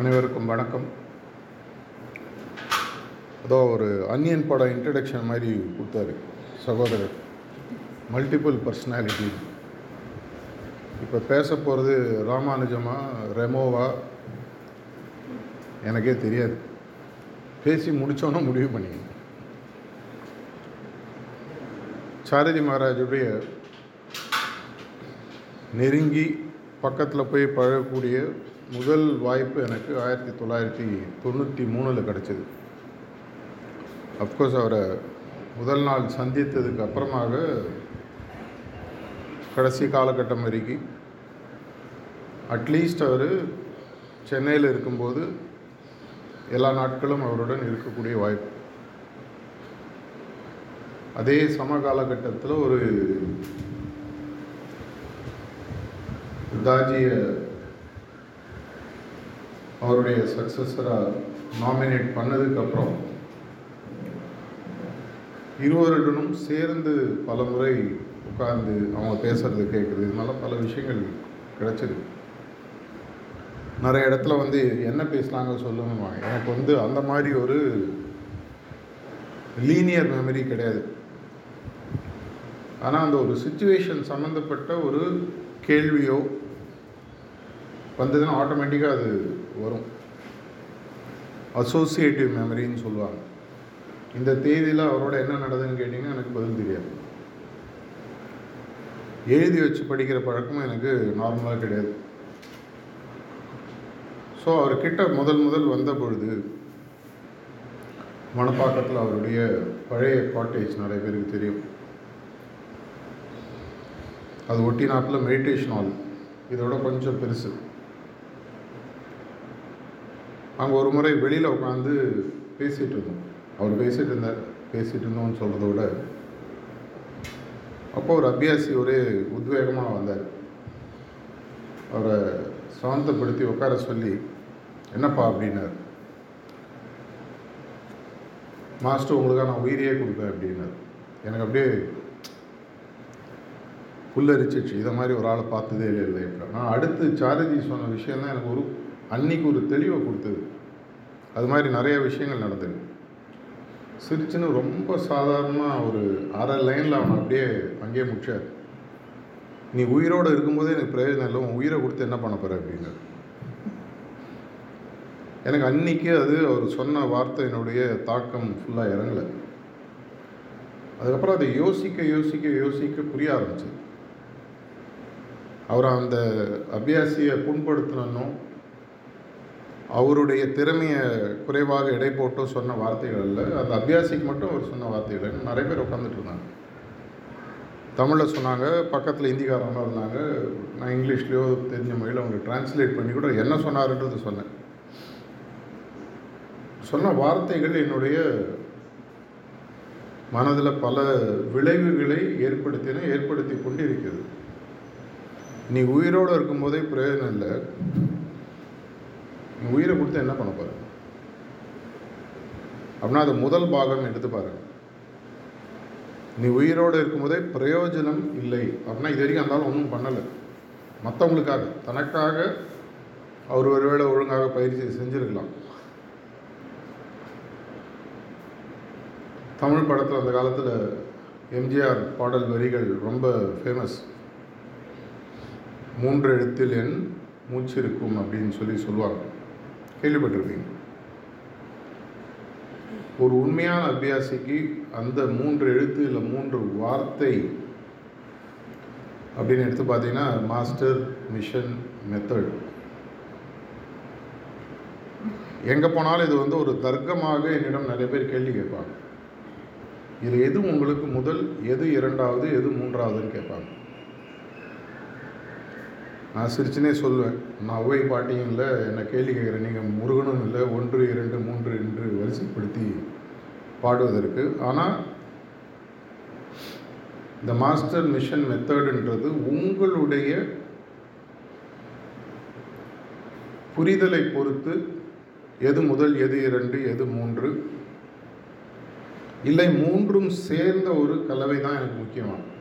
அனைவருக்கும் வணக்கம். அதோ ஒரு அன்னியன் படம் இன்ட்ரடக்ஷன் மாதிரி கொடுத்தாரு. சகோதரர். மல்டிபிள் பர்சனாலிட்டி இப்போ பேச போகிறது ராமானுஜமா ரெமோவா? எனக்கே தெரியாது. பேசி முடித்தோன்னே முடிவு பண்ணி சாரதி மகாராஜுடைய நெருங்கி பக்கத்தில் போய் பழகக்கூடிய முதல் வாய்ப்பு எனக்கு ஆயிரத்தி தொள்ளாயிரத்தி தொண்ணூற்றி மூணில் கிடச்சிது. அஃப்கோர்ஸ் அவரை முதல் நாள் சந்தித்ததுக்கு அப்புறமாக கடைசி காலகட்டம் வரைக்கும் அட்லீஸ்ட் அவர் சென்னையில் இருக்கும்போது எல்லா நாட்களும் அவருடன் இருக்கக்கூடிய வாய்ப்பு. அதே சம காலகட்டத்தில் ஒரு தாஜியை அவருடைய சக்ஸஸராக நாமினேட் பண்ணதுக்கப்புறம் இருவருடனும் சேர்ந்து பல முறை உட்கார்ந்து அவங்க பேசுகிறது கேட்குறது இதனால பல விஷயங்கள் கிடச்சிது. நிறைய இடத்துல வந்து என்ன பேசினாங்க சொல்லுங்க எனக்கு வந்து அந்த மாதிரி ஒரு லீனியர் மெமரி கிடையாது. ஆனால் அந்த ஒரு சுச்சுவேஷன் சம்மந்தப்பட்ட ஒரு கேள்வியோ வந்ததுன்னா ஆட்டோமேட்டிக்காக அது வரும். அசோசியேட்டிவ் மெமரின்னு சொல்லுவாங்க. இந்த தேதியில் அவரோட என்ன நடந்ததுன்னு கேட்டிங்கன்னா எனக்கு பதில் தெரியாது. எழுதி வச்சு படிக்கிற பழக்கமும் எனக்கு நார்மலாக கிடையாது. ஸோ அவர்கிட்ட முதல் முதல் வந்த பொழுது மணப்பாக்கத்தில் அவருடைய பழைய காட்டேஜ் நிறைய பேருக்கு தெரியும். அது ஒட்டி நாட்டில் மெடிடேஷன் ஹால் இதோட கொஞ்சம் பெருசு. அங்கே ஒரு முறை வெளியில் உட்காந்து பேசிகிட்டு இருந்தோம். அவர் பேசிகிட்டு இருந்தார். பேசிகிட்டு இருந்தோம்னு சொல்கிறத விட அப்போ ஒரு அபியாசி ஒரே உத்வேகமாக வந்தார். அவரை சாந்தப்படுத்தி உட்கார சொல்லி என்னப்பா? அப்படின்னார். மாஸ்டர் உங்களுக்காக நான் உயிரையே கொடுப்பேன் அப்படின்னார். எனக்கு அப்படியே புல்லரிச்சிச்சு இதை மாதிரி ஒரு ஆளை பார்த்ததே இல்லை இல்லை இப்போ. நான் அடுத்து சாரதி சொன்ன விஷயம் தான் எனக்கு ஒரு அன்னைக்கு ஒரு தெளிவை கொடுத்தது. அது மாதிரி நிறைய விஷயங்கள் நடந்தது. சிரிச்சுன்னு ரொம்ப சாதாரணமாக ஒரு அரை லைனில் அவனை அப்படியே அங்கேயே முடிச்சார். நீ உயிரோடு இருக்கும்போதே எனக்கு பிரயோஜனம் இல்லை உன் உயிரை கொடுத்து என்ன பண்ண போகிற அப்படின்னு எனக்கு அன்னைக்கு அது அவர் சொன்ன வார்த்தையினுடைய தாக்கம் ஃபுல்லாக இறங்கலை. அதுக்கப்புறம் அதை யோசிக்க யோசிக்க யோசிக்க புரிய ஆரம்பிச்சு அவர் அந்த அபியாசியை புண்படுத்தினோம். அவருடைய திறமையை குறைவாக எடை போட்டோ சொன்ன வார்த்தைகள் இல்லை அந்த அபியாசிக்கு மட்டும் அவர் சொன்ன வார்த்தைகள். நிறைய பேர் உட்காந்துட்டு இருந்தாங்க. தமிழில் சொன்னாங்க பக்கத்தில் ஹிந்திக்காரங்க இருந்தாங்க. நான் இங்கிலீஷ்லேயோ தெரிஞ்ச மொழியில் அவங்களுக்கு டிரான்ஸ்லேட் பண்ணி கூட என்ன சொன்னாருன்றது சொன்னேன். சொன்ன வார்த்தைகள் என்னுடைய மனதில் பல விளைவுகளை ஏற்படுத்தின ஏற்படுத்தி கொண்டு இருக்கிறது நீ உயிரோடு இருக்கும்போதே பிரயோஜனம் இல்லை. உயிரை கொடுத்து என்ன பண்ண போற அப்படின்னா அது முதல் பாகம் எடுத்து பாருங்க. நீ உயிரோடு இருக்கும்போதே பிரயோஜனம் இல்லை. அப்படின்னா இது வரைக்கும் அந்தாலும் ஒன்றும் பண்ணலை. மற்றவங்களுக்காக தனக்காக அவர் ஒருவேளை ஒழுங்காக பயிற்சி செஞ்சுருக்கலாம். தமிழ் படத்தில் அந்த காலத்தில் எம்ஜிஆர் பாடல் வரிகள் ரொம்ப ஃபேமஸ் மூன்று எழுத்தில் என் மூச்சு இருக்கும் அப்படின்னு சொல்லி சொல்லுவாங்க. கேள்விப்பட்டிருப்பீங்க. ஒரு உண்மையான அபியாசிக்கு அந்த மூன்று எழுத்து இல்லை மூன்று வார்த்தை அப்படின்னு எடுத்து பார்த்தீங்கன்னா மாஸ்டர் மிஷன் மெத்தட் எங்கே போனாலும் இது வந்து ஒரு தர்க்கமாக என்னிடம் நிறைய பேர் கேள்வி கேட்பாங்க. இது எது உங்களுக்கு முதல் எது இரண்டாவது எது மூன்றாவதுன்னு கேட்பாங்க. நான் சிரிச்சுனே சொல்லுவேன் நான் ஒவ்வை பாட்டியும் இல்லை என்னை கேள்வி கேட்குறேன் நீங்கள் முருகனும் இல்லை ஒன்று இரண்டு மூன்று என்று வரிசைப்படுத்தி பாடுவதற்கு. ஆனால் இந்த மாஸ்டர் மிஷன் மெத்தடுன்றது உங்களுடைய புரிதலை பொறுத்து எது முதல் எது இரண்டு எது மூன்று. இல்லை மூன்றும் சேர்ந்த ஒரு கலவை தான் எனக்கு முக்கியமாகும்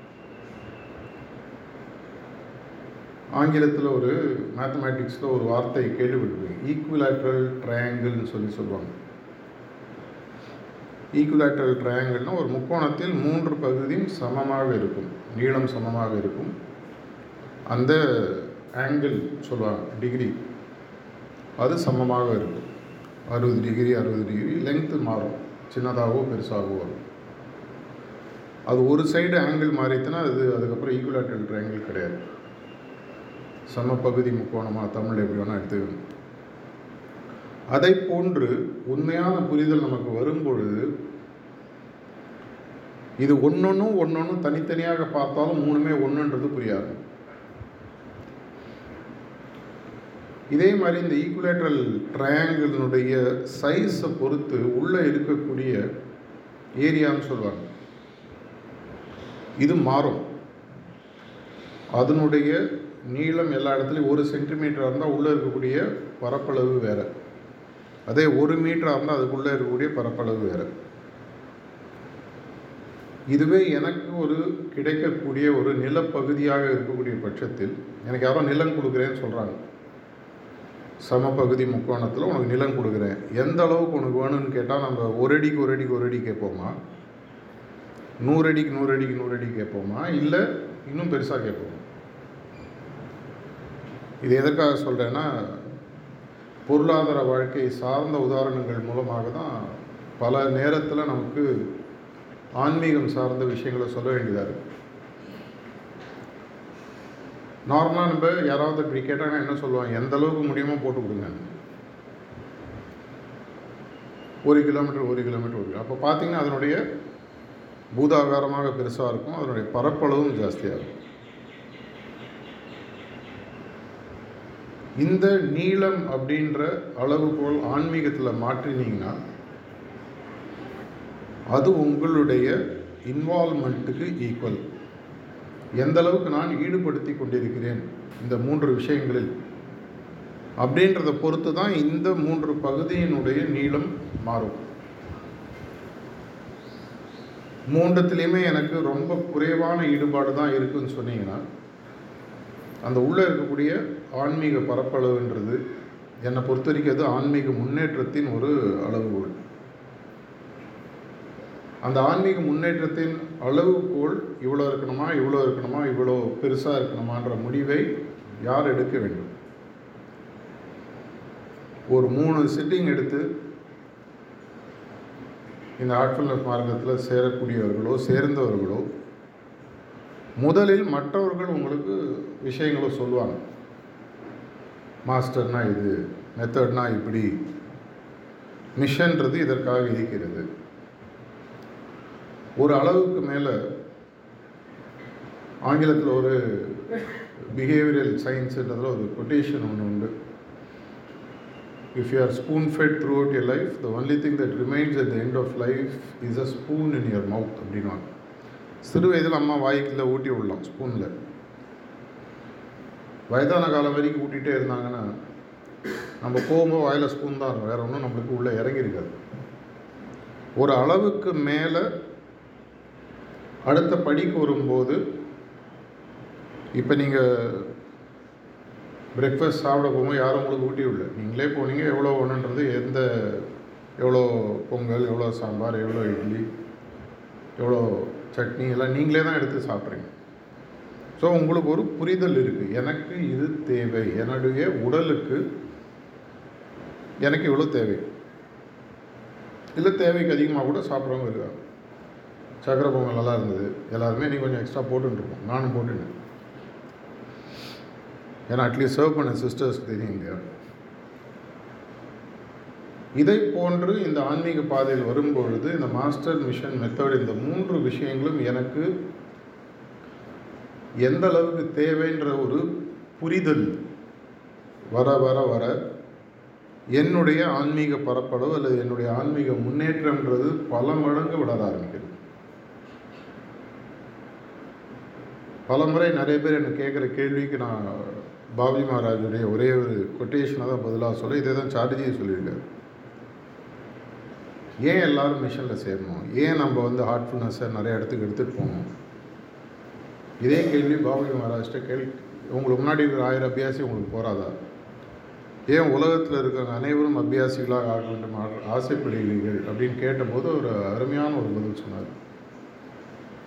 ஆங்கிலத்தில் ஒரு மேத்தமேட்டிக்ஸில் ஒரு வார்த்தை கேள்விப்பட்டிருக்கேன். ஈக்குவலாட்ரல் ட்ரையாங்கிள்னு சொல்லி சொல்லுவாங்க. ஈக்குவலாட்ரல் ட்ரையாங்கிள்னா ஒரு முக்கோணத்தில் மூன்று பகுதியும் சமமாக இருக்கும். நீளம் சமமாக இருக்கும். அந்த ஆங்கிள் சொல்லுவாங்க டிகிரி அது சமமாக இருக்கும். அறுபது டிகிரி அறுபது டிகிரி லென்த்து மாறும். சின்னதாகவோ பெருசாகவோ வரும். அது ஒரு சைடு ஆங்கிள் மாறித்துனா அது அதுக்கப்புறம் ஈக்குவலாட்ரல் ட்ரையாங்கிள் கிடையாது. சமபகுதி முக்கோணமாக தமிழ் எப்படி வேணால் எடுத்துக்கணும் அதை போன்று உண்மையான புரிதல் நமக்கு வரும்பொழுது இது ஒன்றொன்றும் ஒன்றொன்றும் தனித்தனியாக பார்த்தாலும் மூணுமே ஒன்றுன்றது புரியாது. இதே மாதிரி இந்த ஈக்குவலேட்ரல் ட்ரையாங்கிளினுடைய சைஸை பொறுத்து உள்ளே இருக்கக்கூடிய ஏரியான்னு சொல்லுவாங்க. இது மாறும். அதனுடைய நீளம் எல்லா இடத்துலையும் ஒரு சென்டிமீட்டராக இருந்தால் உள்ளே இருக்கக்கூடிய பரப்பளவு வேறு. அதே ஒரு மீட்டராக இருந்தால் அதுக்குள்ளே இருக்கக்கூடிய பரப்பளவு வேறு. இதுவே எனக்கு ஒரு கிடைக்கக்கூடிய ஒரு நிலப்பகுதியாக இருக்கக்கூடிய பட்சத்தில் எனக்கு யாரோ நிலம் கொடுக்குறேன்னு சொல்கிறாங்க சமபகுதி முக்கோணத்தில் உனக்கு நிலம் கொடுக்குறேன். எந்த அளவுக்கு உனக்கு வேணும்னு கேட்டால் நம்ம ஒரு அடிக்கு ஒரு அடிக்கு ஒரு அடி கேட்போமா? நூறு அடிக்கு நூறு அடிக்கு நூறு அடி கேட்போமா? இல்லை இன்னும் பெருசாக கேட்போம்? இது எதற்காக சொல்கிறேன்னா பொருளாதார வாழ்க்கை சார்ந்த உதாரணங்கள் மூலமாக தான் பல நேரத்தில் நமக்கு ஆன்மீகம் சார்ந்த விஷயங்களை சொல்ல வேண்டியதாக இருக்குது நார்மலாக நம்ம யாராவது இப்படி கேட்டாங்கன்னா என்ன சொல்லுவாங்க? எந்த அளவுக்கு முடியுமோ போட்டு கொடுங்க. ஒரு கிலோமீட்டர் ஒரு கிலோமீட்டர் ஒரு அப்போ பார்த்தீங்கன்னா அதனுடைய பூதாகாரமாக பெருசாக இருக்கும். அதனுடைய பரப்பளவும் ஜாஸ்தியாக இருக்கும். இந்த நீளம் அப்படின்ற அளவுகோல் ஆன்மீகத்தில் மாற்றினீங்கன்னா அது உங்களுடைய இன்வால்மெண்ட்டுக்கு ஈக்குவல் எந்த அளவுக்கு நான் ஈடுபடுத்தி கொண்டிருக்கிறேன் இந்த மூன்று விஷயங்களில். அப்படின்றத பொறுத்து தான் இந்த மூன்று பகுதியினுடைய நீளம் மாறும். மூன்றத்துலேயுமே எனக்கு ரொம்ப குறைவான ஈடுபாடு தான் இருக்குன்னு சொன்னீங்கன்னா அந்த உள்ளே இருக்கக்கூடிய ஆன்மீக பரப்பளவுன்றது என்னை பொறுத்த வரைக்கும் அது ஆன்மீக முன்னேற்றத்தின் ஒரு அளவுகோல். அந்த ஆன்மீக முன்னேற்றத்தின் அளவுகோல் இவ்வளோ இருக்கணுமா இவ்வளோ இருக்கணுமா இவ்வளோ பெருசாக இருக்கணுமான்ற முடிவை யார் எடுக்க வேண்டும்? ஒரு மூணு சிட்டிங் எடுத்து இந்த ஆட்ஃபுல்னஸ் மார்க்கத்தில் சேரக்கூடியவர்களோ சேர்ந்தவர்களோ முதலில் மற்றவர்கள் உங்களுக்கு விஷயங்களை சொல்லுவாங்க. மாஸ்டர்னா இது மெத்தட்னா இப்படி. மிஷன்றது இதற்காக இருக்கிறது. ஒரு அளவுக்கு மேலே ஆங்கிலத்தில் ஒரு பிஹேவியரல் சயின்ஸுன்றதில் ஒரு கொட்டேஷன் ஒன்று உண்டு. If you are spoon fed throughout your life the only thing that remains at the end of life is a spoon in your mouth அப்படின்வாங்க சிறு வயதில் அம்மா வாய்க்குள்ளே ஊட்டி விடலாம் ஸ்பூனில் வயதான காலம் வரைக்கும் ஊட்டிகிட்டே இருந்தாங்கன்னா நம்ம போகும்போது வாயில் ஸ்பூன் தான் இருக்கும். வேறு ஒன்றும் நம்மளுக்கு உள்ளே இறங்கியிருக்காது. ஒரு அளவுக்கு மேலே அடுத்த படிக்கு வரும்போது இப்போ நீங்கள் பிரேக்ஃபாஸ்ட் சாப்பிட போகும்போது யாரும் உங்களுக்கு ஊட்டி விடல. நீங்களே போனீங்க எவ்வளோ ஒன்றுன்றது எந்த எவ்வளோ பொங்கல் எவ்வளோ சாம்பார் எவ்வளோ இட்லி எவ்வளோ சட்னி எல்லாம் நீங்களே தான் எடுத்து சாப்பிட்றீங்க. ஸோ உங்களுக்கு ஒரு புரிதல் இருக்குது எனக்கு இது தேவை. என்னுடைய உடலுக்கு எனக்கு இவ்வளோ தேவை. இல்லை தேவைக்கு அதிகமாக கூட சாப்பிட்றவங்க இருக்காங்க. சக்கரை பொங்கல் நல்லா இருந்தது. எல்லாருமே நீ கொஞ்சம் எக்ஸ்ட்ரா போட்டுருப்போம் நானும் போட்டுட்டேன். ஏன்னா அட்லீஸ்ட் சர்வ் பண்ண சிஸ்டர்ஸ்க்கு தெரியும் இல்லையா? இதை போன்று இந்த ஆன்மீக பாதையில் வரும்பொழுது இந்த மாஸ்டர் மிஷன் மெத்தட் இந்த மூன்று விஷயங்களும் எனக்கு எந்த அளவுக்கு தேவைன்ற ஒரு புரிதல் வர வர வர என்னுடைய ஆன்மீக பரப்பளவு அல்லது என்னுடைய ஆன்மீக முன்னேற்றம்ன்றது பல மடங்கு வளர ஆரம்பிக்கிறது பல முறை நிறைய பேர் எனக்கு கேட்குற கேள்விக்கு நான் பாபி மகாராஜுடைய ஒரே ஒரு கொட்டேஷனை தான் பதிலாக சொல்ல இதே தான் சாட்டர்ஜியும் சொல்லியிருக்காரு. ஏன் எல்லாரும் மிஷனில் சேரணும்? ஏன் நம்ம வந்து ஹார்ட்ஃபுல்னஸை நிறைய இடத்துக்கு எடுத்துகிட்டு போகணும்? இதே கேள்வி பாபி மகாராஜ்கிட்ட கேள். உங்களுக்கு முன்னாடி இருக்கிற ஆயிரம் அபியாசி உங்களுக்கு போராதா ஏன் உலகத்தில் இருக்கிற அனைவரும் அபியாசிகளாக ஆக வேண்டும் ஆ- ஆசைப்படுகிறீர்கள்? அப்படின்னு கேட்டபோது ஒரு அருமையான ஒரு பதில் சொன்னார்.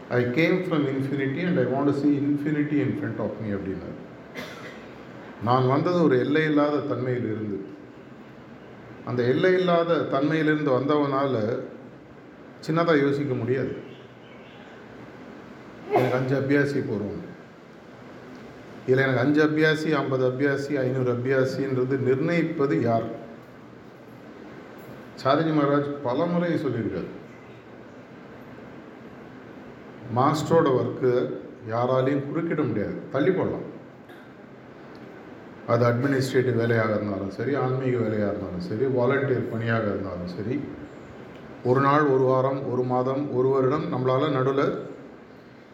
I came from infinity and I want see infinity in front of me அப்படின்னார். நான் வந்தது ஒரு எல்லையில்லாத தன்மையில் இருந்து அந்த எல்லை இல்லாத தன்மையிலிருந்து வந்தவனால் சின்னதாக யோசிக்க முடியாது. எனக்கு அஞ்சு அபியாசி போகிறோம் இதில் எனக்கு அஞ்சு அபியாசி ஐம்பது அபியாசி ஐநூறு அபியாசின்றது நிர்ணயிப்பது யார்? சாரஜி மகாராஜ் பல முறை சொல்லியிருக்காரு. மாஸ்டரோட ஒர்க்கு யாராலையும் குறுக்கிட முடியாது. தள்ளி போடலாம். அது அட்மினிஸ்ட்ரேட்டிவ் வேலையாக இருந்தாலும் சரி ஆன்மீக வேலையாக இருந்தாலும் சரி வாலண்டியர் பணியாக இருந்தாலும் சரி ஒரு நாள் ஒரு வாரம் ஒரு மாதம் ஒரு வருடம் நம்மளால் நடுவில்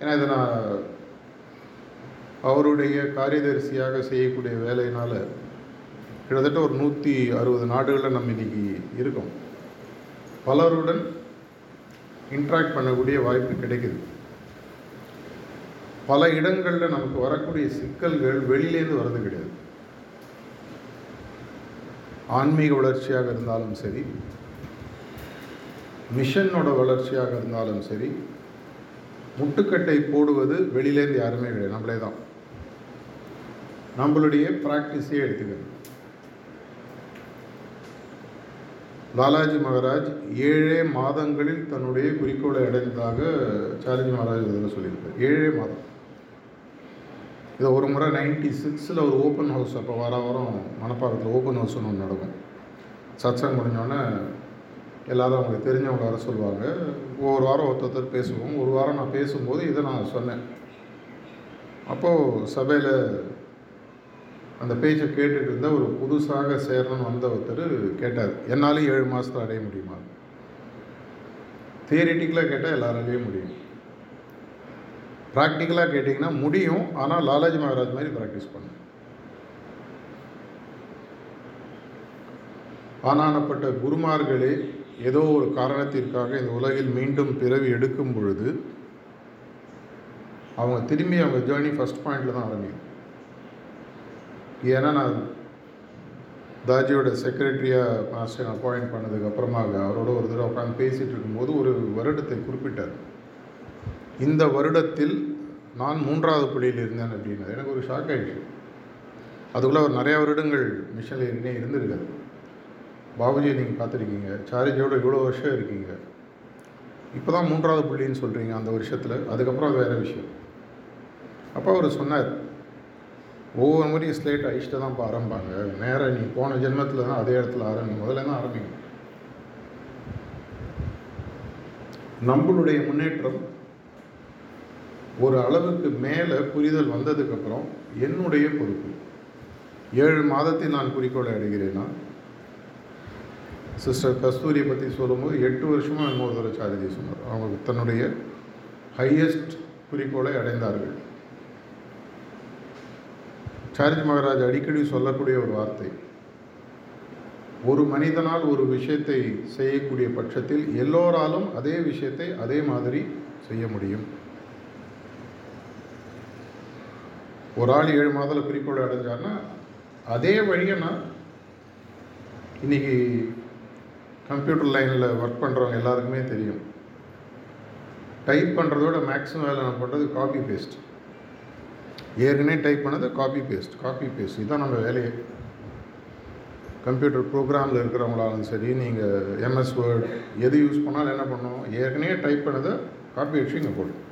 ஏன்னா இதை நான் அவருடைய காரியதரிசியாக செய்யக்கூடிய வேலையினால் கிட்டத்தட்ட ஒரு நூற்றி அறுபது நாடுகளில் நம்ம இன்னைக்கு இருக்கோம். பலருடன் இன்ட்ராக்ட் பண்ணக்கூடிய வாய்ப்பு கிடைக்குது. பல இடங்களில் நமக்கு வரக்கூடிய சிக்கல்கள் வெளியிலேருந்து வர்றது கிடையாது. ஆன்மீக வளர்ச்சியாக இருந்தாலும் சரி மிஷனோட வளர்ச்சியாக இருந்தாலும் சரி முட்டுக்கட்டை போடுவது வெளியிலேருந்து யாருமே கிடையாது. நம்மளே தான். நம்மளுடைய ப்ராக்டிஸே எடுத்துக்கணும். லாலாஜி மகாராஜ் ஏழே மாதங்களில் தன்னுடைய குறிக்கோளை அடைந்ததாக சார்ஜி மகாராஜ் இதில் சொல்லியிருப்பார் ஏழே மாதம். இதை ஒரு முறை நைன்டி சிக்ஸில் ஒரு ஓப்பன் ஹவுஸ் அப்போ வார வாரம் மணப்பாக்கத்தில் ஓப்பன் ஹவுஸ்னு ஒன்று நடக்கும். சத்சங் முடிஞ்சோடனே எல்லோரும் அவங்களுக்கு தெரிஞ்சவங்க வர சொல்லுவாங்க. ஒவ்வொரு வாரம் ஒருத்தர் பேசுவோம். ஒரு வாரம் நான் பேசும்போது இதை நான் சொன்னேன். அப்போது சபையில் அந்த பேச்சை கேட்டுட்டு இருந்த ஒரு புதுசாக சேரணும்னு வந்த ஒருத்தர் கேட்டார். என்னாலும் ஏழு மாதத்தில் அடைய முடியுமா? தியரிட்டிக்கலாக கேட்டால் எல்லாராலையும் முடியும். ப்ராக்டிக்கலாக கேட்டிங்கன்னா முடியும். ஆனால் லாலாஜி மகாராஜ் மாதிரி ப்ராக்டிஸ் பண்ணு. ஆனானப்பட்ட குருமார்களே ஏதோ ஒரு காரணத்திற்காக இந்த உலகில் மீண்டும் பிறவி எடுக்கும் பொழுது அவங்க திரும்பி அவங்க ஜேர்னி ஃபஸ்ட் பாயிண்டில் தான் ஆரம்பிக்கும். ஏன்னா நான் தாஜியோட செக்ரட்டரியாக மாஸ்டர் அப்பாயிண்ட் பண்ணதுக்கு அப்புறமாக அவரோட ஒரு தடவை உட்காந்து பேசிகிட்டு இருக்கும்போது ஒரு வருடத்தை குறிப்பிட்டார். இந்த வருடத்தில் நான் மூன்றாவது புள்ளியில் இருந்தேன் அப்படின்னது எனக்கு ஒரு ஷாக் ஆகிடுச்சு அதுக்குள்ளே அவர் நிறையா வருடங்கள் மிஷனில் இருந்தே இருந்திருக்காரு. பாபுஜியை நீங்கள் பார்த்துருக்கீங்க. சாரிஜியோட இவ்வளோ வருஷம் இருக்கீங்க. இப்போ தான் மூன்றாவது புள்ளின்னு சொல்கிறீங்க அந்த வருஷத்தில். அதுக்கப்புறம் அது வேறு விஷயம். அப்போ அவர் சொன்னார் ஒவ்வொரு முறையும் ஸ்லேட் அழிச்சிட்டு தான் இப்போ ஆரம்பிப்பாங்க. நேராக நீ போன ஜென்மத்தில் தான் அதே இடத்துல ஆரம்பிங்க முதல்ல தான் ஆரம்பிங்க? நம்மளுடைய முன்னேற்றம் ஒரு அளவுக்கு மேலே புரிதல் வந்ததுக்கப்புறம் என்னுடைய பொறுப்பு. ஏழு மாதத்தில் நான் குறிக்கோளை அடைகிறேன்னா சிஸ்டர் கஸ்தூரியை பற்றி சொல்லும்போது எட்டு வருஷமாக இன்னொரு சாரிஜி சொன்னார். அவங்க தன்னுடைய ஹையஸ்ட் குறிக்கோளை அடைந்தார்கள். சாரிஜ் மகாராஜ் அடிக்கடி சொல்லக்கூடிய ஒரு வார்த்தை. ஒரு மனிதனால் ஒரு விஷயத்தை செய்யக்கூடிய பட்சத்தில் எல்லோராலும் அதே விஷயத்தை அதே மாதிரி செய்ய முடியும். ஒரு ஆள் ஏழு மாதத்தில் குறிக்கோளை அடைஞ்சார்னா அதே வழியை நான் இன்னைக்கு கம்ப்யூட்டர் லைனில் ஒர்க் பண்ணுறவங்க எல்லாருக்குமே தெரியும். டைப் பண்ணுறதோட மேக்ஸிமம் வேலை நம்ம பண்ணுறது காப்பி பேஸ்ட் ஏற்கனவே டைப் பண்ணது காப்பி பேஸ்ட் காப்பி பேஸ்ட் இதுதான் நம்ம வேலையே. கம்ப்யூட்டர் ப்ரோக்ராமில் இருக்கிறவங்களாலும் சரி நீங்கள் எம்எஸ் வேர்ட் எது யூஸ் பண்ணாலும் என்ன பண்ணுவோம்? ஏற்கனவே டைப் பண்ணதை காப்பி அடிச்சு இங்கே போடும்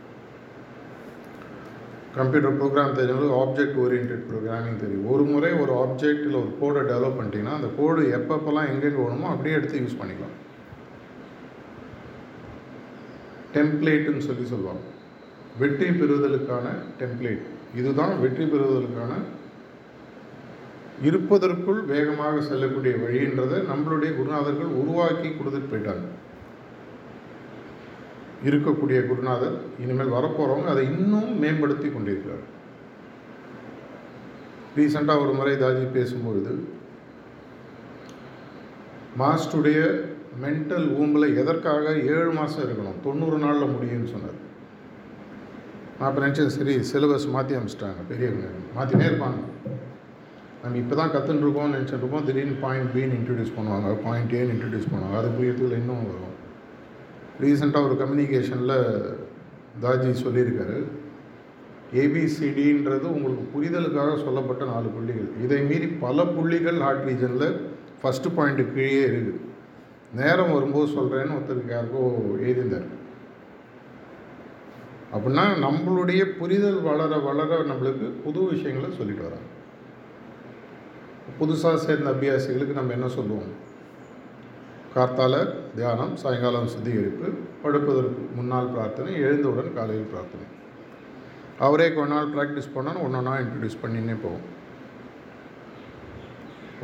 கம்ப்யூட்டர் ப்ரோக்ராம் தெரிஞ்சவங்களுக்கு ஆப்ஜெக்ட் ஓரியன்ட் ப்ரோக்ராமிங் தெரியும். ஒரு முறை ஒரு ஆப்ஜெக்ட் இல்லை ஒரு கோடை டெவலப் பண்ணிட்டீங்கன்னா அந்த கோடு எப்பப்பெல்லாம் எங்கெங்கே வேணுமோ அப்படியே எடுத்து யூஸ் பண்ணிக்கலாம். டெம்ப்ளேட்டுன்னு சொல்லி சொல்லுவாங்க. வெற்றி பெறுவதற்கான டெம்ப்ளேட் இதுதான் வெற்றி பெறுவதற்கான இருப்பதற்குள் வேகமாக செல்லக்கூடிய வழின்றதை நம்மளுடைய குருநாதர்கள் உருவாக்கி கொடுத்துட்டு போயிட்டாங்க. இருக்கக்கூடிய குருநாதர் இனிமேல் வரப்போகிறவங்க அதை இன்னும் மேம்படுத்தி கொண்டிருக்கிறார். ரீசெண்டாக ஒரு முறை தாஜி பேசும்பொழுது மாஸ்டருடைய மென்டல் ஊம்பில் எதற்காக ஏழு மாதம் இருக்கணும் தொண்ணூறு நாளில் முடியும்னு சொன்னார். நான் இப்போ நினச்சேன் சரி சிலபஸ் மாற்றி அமைச்சிட்டாங்க பெரியவங்க மாற்றினே இருப்பாங்க. நம்ம இப்போ தான் கற்றுன்னு இருக்கோம்னு நினச்சிட்டு இருக்கோம் திடீர்னு பாயிண்ட் பின்னு இன்ட்ரடியூஸ் பண்ணுவாங்க பாயிண்ட் ஏன்னு இன்ட்ரடியூஸ் பண்ணுவாங்க அது புரியறதுல இன்னும் வரும். ரீசெண்டாக ஒரு கம்யூனிகேஷனில் தாஜி சொல்லியிருக்காரு. ஏபிசிடின்றது உங்களுக்கு புரிதலுக்காக சொல்லப்பட்ட நாலு புள்ளிகள். இதை மீறி பல புள்ளிகள் ஹார்ட் ரீஜனில் ஃபஸ்ட்டு பாயிண்ட்டு கீழே இருக்குது நேரம் வரும்போது சொல்கிறேன்னு ஒருத்தருக்கு யாருக்கோ எழுதியிருந்தார். அப்படின்னா நம்மளுடைய புரிதல் வளர வளர நம்மளுக்கு புது விஷயங்களை சொல்லிட்டு வராங்க. புதுசாக சேர்ந்த அபியாசிகளுக்கு நம்ம என்ன சொல்லுவோம்? கார்த்தால தியானம் சாயங்காலம் சுத்திகரிப்பு படுப்பதற்கு முன்னால் பிரார்த்தனை எழுந்தவுடன் காலையில் பிரார்த்தனை. அவரே கொஞ்ச நாள் ப்ராக்டிஸ் பண்ணால் ஒன்று ஒன்றா இன்ட்ரடியூஸ் பண்ணினே போவோம்.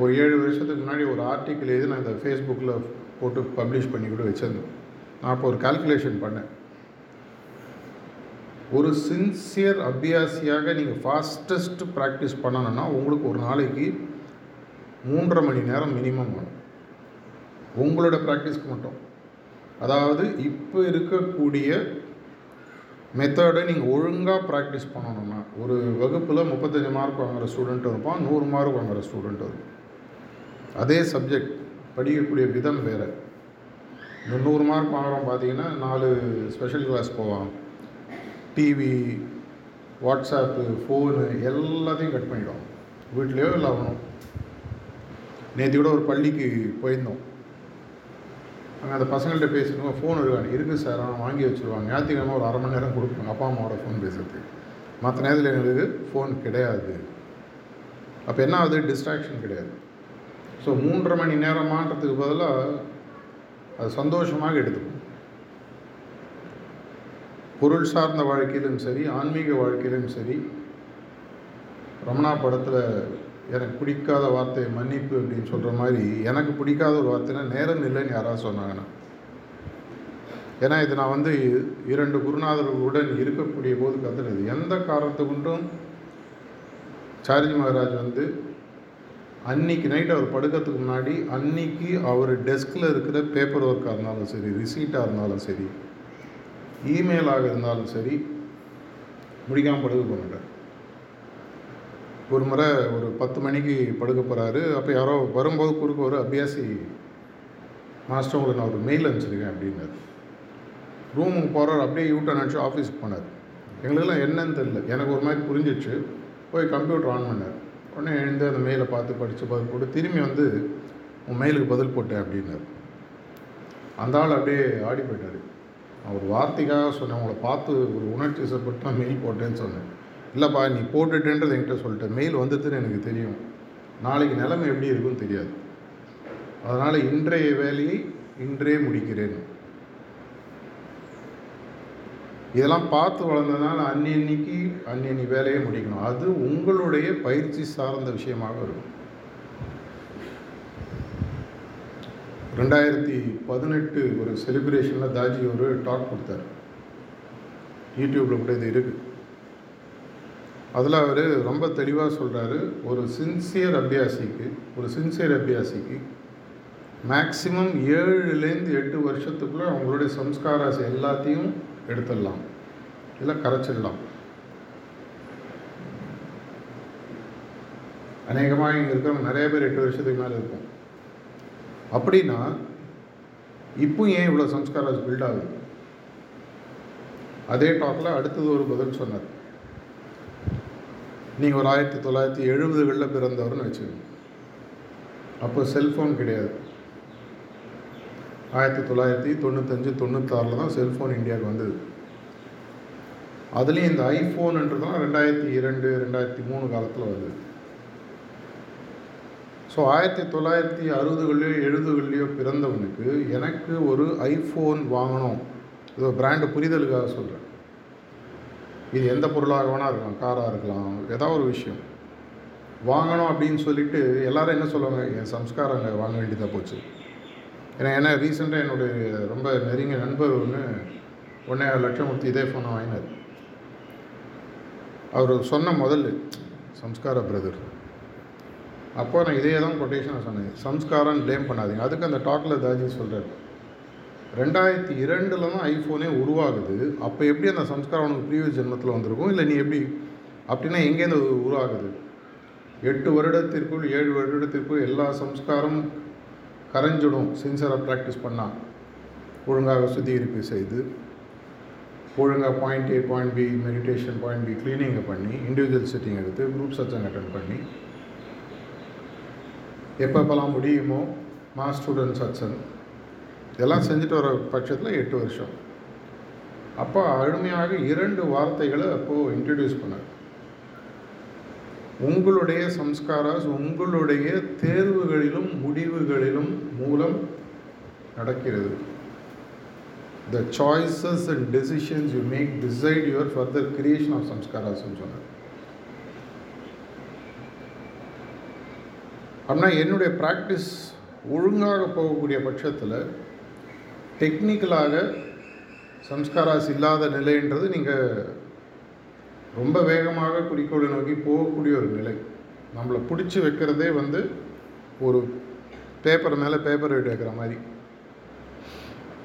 ஒரு ஏழு வருஷத்துக்கு முன்னாடி ஒரு ஆர்டிக்கிள் எழுதி நான் இதை ஃபேஸ்புக்கில் போட்டு பப்ளிஷ் பண்ணி கூட வச்சுருந்தேன். நான் இப்போ ஒரு கால்குலேஷன் பண்ணேன். ஒரு சின்சியர் அபியாசியாக நீங்கள் ஃபாஸ்டஸ்ட் ப்ராக்டிஸ் பண்ணணும்னா உங்களுக்கு ஒரு நாளைக்கு மூன்றரை மணி நேரம் மினிமம் வேணும். உங்களோட ப்ராக்டிஸ்க்கு மட்டும். அதாவது இப்போ இருக்கக்கூடிய மெத்தடை நீங்கள் ஒழுங்காக ப்ராக்டிஸ் பண்ணணும்னா ஒரு வகுப்பில் முப்பத்தஞ்சு மார்க் வாங்குகிற ஸ்டூடெண்ட் இருப்பான் நூறு மார்க் வாங்குகிற ஸ்டூடெண்ட் இருக்கும் அதே சப்ஜெக்ட் படிக்கக்கூடிய விதம் வேறு. இந்த நூறு மார்க் வாங்குறோம் பார்த்தீங்கன்னா நாலு ஸ்பெஷல் கிளாஸ் போவான். டிவி வாட்ஸ்அப்பு ஃபோனு எல்லாத்தையும் கட் பண்ணிவிடுவோம் வீட்லேயோ இல்லை ஆகணும் நேற்று கூட ஒரு பள்ளிக்கு போயிருந்தோம். அங்கே அந்த பசங்கள்கிட்ட பேசணும் ஃபோன் வருவாங்க இருக்குது சார். ஆனால் வாங்கி வச்சுருவாங்க. ஞாயிற்றுக்கிழமை ஒரு அரை மணி நேரம் கொடுப்பாங்க அப்பா அம்மாவோட ஃபோன் பேசுகிறதுக்கு மற்ற நேரத்தில் எங்களுக்கு ஃபோன் கிடையாது. அப்போ என்ன ஆகுது? டிஸ்ட்ராக்ஷன் கிடையாது. ஸோ மூன்றரை மணி நேரமான்றதுக்கு பதிலாக அது சந்தோஷமாக எடுத்துக்கும். பொருள் சார்ந்த வாழ்க்கையிலும் சரி ஆன்மீக வாழ்க்கையிலும் சரி ரமணா படத்தில் எனக்கு பிடிக்காத வார்த்தை மன்னிப்பு அப்படின்னு சொல்கிற மாதிரி எனக்கு பிடிக்காத ஒரு வார்த்தைனா நேரம் இல்லைன்னு யாராவது சொன்னாங்கன்னா. ஏன்னா இது நான் வந்து இரண்டு குருநாதர்களுடன் இருக்கக்கூடிய போது கற்றுனது எந்த காரணத்தை கொண்டும் சார்ஜி மகாராஜ் வந்து அன்னைக்கு நைட் அவர் படுக்கிறதுக்கு முன்னாடி அன்னைக்கு அவர் டெஸ்கில் இருக்கிற பேப்பர் ஒர்க்காக இருந்தாலும் சரி ரிசீட்டாக இருந்தாலும் சரி இமெயிலாக இருந்தாலும் சரி முடிக்காமல் படுக்க போனார் ஒரு முறை ஒரு பத்து மணிக்கு படுக்க போகிறாரு அப்போ யாரோ வரும்போது குறுக்க ஒரு அபியாசி மாஸ்டர் உங்களுக்கு நான் ஒரு மெயில் அனுப்பிச்சிருக்கேன் அப்படின்னாரு. ரூமுக்கு போகிறார் அப்படியே யூட்டன் அனுப்பிச்சு ஆஃபீஸுக்கு போனார். எங்களுக்கெல்லாம் என்னன்னு தெரில எனக்கு ஒரு மாதிரி புரிஞ்சிச்சு. போய் கம்ப்யூட்டர் ஆன் பண்ணார். உடனே எழுந்து அந்த மெயிலை பார்த்து படித்து பதில் போட்டு திரும்பி வந்து உன் மெயிலுக்கு பதில் போட்டேன் அப்படின்னாரு. அந்த ஆள் அப்படியே ஆடி போயிட்டார். நான் ஒரு வார்த்தைக்காக சொன்னேன். உங்களை பார்த்து ஒரு உணர்ச்சி வசப்பட்டு நான் மெயில் போட்டேன்னு சொன்னேன். இல்லைப்பா நீ போட்டுட்டேன்றது என்கிட்ட சொல்லிட்ட. மெயில் வந்ததுன்னு எனக்கு தெரியும். நாளைக்கு நிலைமை எப்படி இருக்குன்னு தெரியாது. அதனால் இன்றைய வேலையை இன்றே முடிக்கிறேன். இதெல்லாம் பார்த்து வளர்ந்ததுனால அன்னன்னைக்கு அன்னன்னி வேலையை முடிக்கணும். அது உங்களுடைய பயிற்சி சார்ந்த விஷயமாக இருக்கும். ரெண்டாயிரத்தி பதினெட்டு ஒரு செலிப்ரேஷனில் தாஜி ஒரு டாக் கொடுத்தார். யூடியூப்பில் கூட இது இருக்குது அதில் அவர் ரொம்ப தெளிவாக சொல்கிறாரு ஒரு சின்சியர் அபியாசிக்கு ஒரு சின்சியர் அபியாசிக்கு மேக்சிமம் ஏழுலேருந்து எட்டு வருஷத்துக்குள்ளே அவங்களுடைய சம்ஸ்காராஸ் எல்லாத்தையும் எடுத்துடலாம். இல்லை கரைச்சிடலாம். அநேகமாக இங்கே இருக்கிறவங்க நிறைய பேர் எட்டு வருஷத்துக்கு மேலே இருக்கும் அப்படின்னா இப்போ ஏன் இவ்வளோ சம்ஸ்காராஸ் பில்ட் ஆகுது? அதே டாக்கில் அடுத்தது ஒரு பதில் சொன்னார். நீங்கள் ஒரு ஆயிரத்தி தொள்ளாயிரத்தி எழுபதுகளில் பிறந்தவர்னு வச்சுக்கோங்க. அப்போ செல்ஃபோன் கிடையாது. ஆயிரத்தி தொள்ளாயிரத்தி தொண்ணூத்தஞ்சு தொண்ணூத்தாறில் தான் செல்ஃபோன் இந்தியாவுக்கு வந்தது. அதுலேயும் இந்த ஐஃபோனுன்றதுலாம் ரெண்டாயிரத்தி இரண்டு ரெண்டாயிரத்தி மூணு காலத்தில் வந்தது. ஸோ ஆயிரத்தி தொள்ளாயிரத்தி அறுபதுகள்லையோ எழுபதுகள்லையோ பிறந்தவனுக்கு எனக்கு ஒரு ஐஃபோன் வாங்கணும். இது பிராண்டு புரிதலுக்காக சொல்கிறேன் இது எந்த பொருளாக வேணால் இருக்கலாம் காராக இருக்கலாம் ஏதாவது ஒரு விஷயம். வாங்கணும் அப்படின்னு சொல்லிட்டு எல்லாரும் என்ன சொல்லுவாங்க என் சம்ஸ்காரங்க வாங்க வேண்டியதாக போச்சு. ஏன்னா ஏன்னா ரீசெண்டாக என்னுடைய ரொம்ப நெருங்கிய நண்பர் ஒன்று ஒன்றே லட்சம் கொடுத்து இதே ஃபோனை வாங்கினார். அவர் சொன்ன முதல் சம்ஸ்கார பிரதர் அப்போ நான் இதே தான் கொட்டேஷனை சொன்னேன் சம்ஸ்காரம் ப்ளேம் பண்ணாதீங்க. அதுக்கு அந்த டாக்கில் தாஜி சொல்கிறார் ரெண்டாயிரத்தி இரண்டில் தான் ஐஃபோனே உருவாகுது. அப்போ எப்படி அந்த சம்ஸ்காரம் உனக்கு ப்ரீவியஸ் ஜென்மத்தில் வந்திருக்கும்? இல்லை நீ எப்படி அப்படின்னா எங்கேருந்து உருவாகுது? எட்டு வருடத்திற்குள் ஏழு வருடத்திற்குள் எல்லா சம்ஸ்காரம் கரைஞ்சிடும். சின்சராக ப்ராக்டிஸ் பண்ணால் ஒழுங்காக சுத்திகரிப்பு செய்து ஒழுங்காக point A point B meditation point B க்ளீனிங்கை பண்ணி இண்டிவிஜுவல் செட்டிங் எடுத்து குரூப் சச்சங் அட்டன் பண்ணி எப்பப்பெல்லாம் முடியுமோ மாஸ் ஸ்டூடெண்ட் சச்சன் இதெல்லாம் செஞ்சுட்டு வர பட்சத்தில் எட்டு வருஷம். அப்போ அருமையாக இரண்டு வார்த்தைகளை அப்போது இன்ட்ரடியூஸ் பண்ணார். உங்களுடைய சம்ஸ்காராஸ் உங்களுடைய தேர்வுகளிலும் முடிவுகளிலும் மூலம் நடக்கிறது. The choices and decisions you make decide your further creation of சம்ஸ்காராஸ்ன்னு சொன்னார். அப்படின்னா என்னுடைய ப்ராக்டிஸ் ஒழுங்காக போகக்கூடிய பட்சத்தில் டெக்னிக்கலாக சம்ஸ்காராஸ் இல்லாத நிலைன்றது நீங்கள் ரொம்ப வேகமாக குறிக்கோளை நோக்கி போகக்கூடிய ஒரு நிலை. நம்மளை பிடிச்சி வைக்கிறதே வந்து ஒரு பேப்பர் மேலே பேப்பர் வெயிட் வைக்கிற மாதிரி.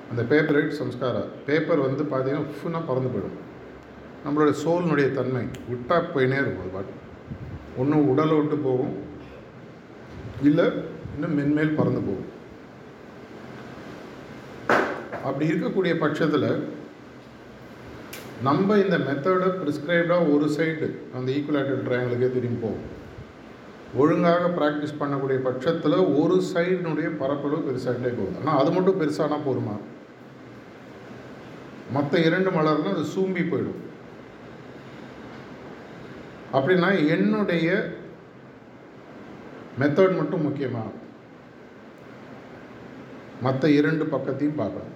அந்த பேப்பர் வெயிட் சம்ஸ்காரா? பேப்பர் வந்து பார்த்தீங்கன்னா ஃபுன்னா பறந்து போயிடும். நம்மளோட சோலினுடைய தன்மை விட்டா போயினே இருக்கும் அது பாட்டு. ஒன்று உடலை விட்டு போகும். இல்லை இன்னும் மென்மேல் பறந்து போகும். அப்படி இருக்கக்கூடிய பட்சத்தில் நம்ம இந்த மெத்தடை ப்ரிஸ்கிரைப்டாக ஒரு சைடு அந்த ஈக்குவலேட்டர் ட்ரையாங்கிளுக்கே திரும்பி போகும். ஒழுங்காக ப்ராக்டிஸ் பண்ணக்கூடிய பட்சத்தில் ஒரு சைடினுடைய பரப்பளவு பெருசாகிட்டே போகுது ஆனால் அது மட்டும் பெருசானா போருமா மற்ற இரண்டு மலர்னால் அது சூம்பி போயிடும். அப்படின்னா என்னுடைய மெத்தட் மட்டும் முக்கியமாக மற்ற இரண்டு பக்கத்தையும் பார்க்கணும்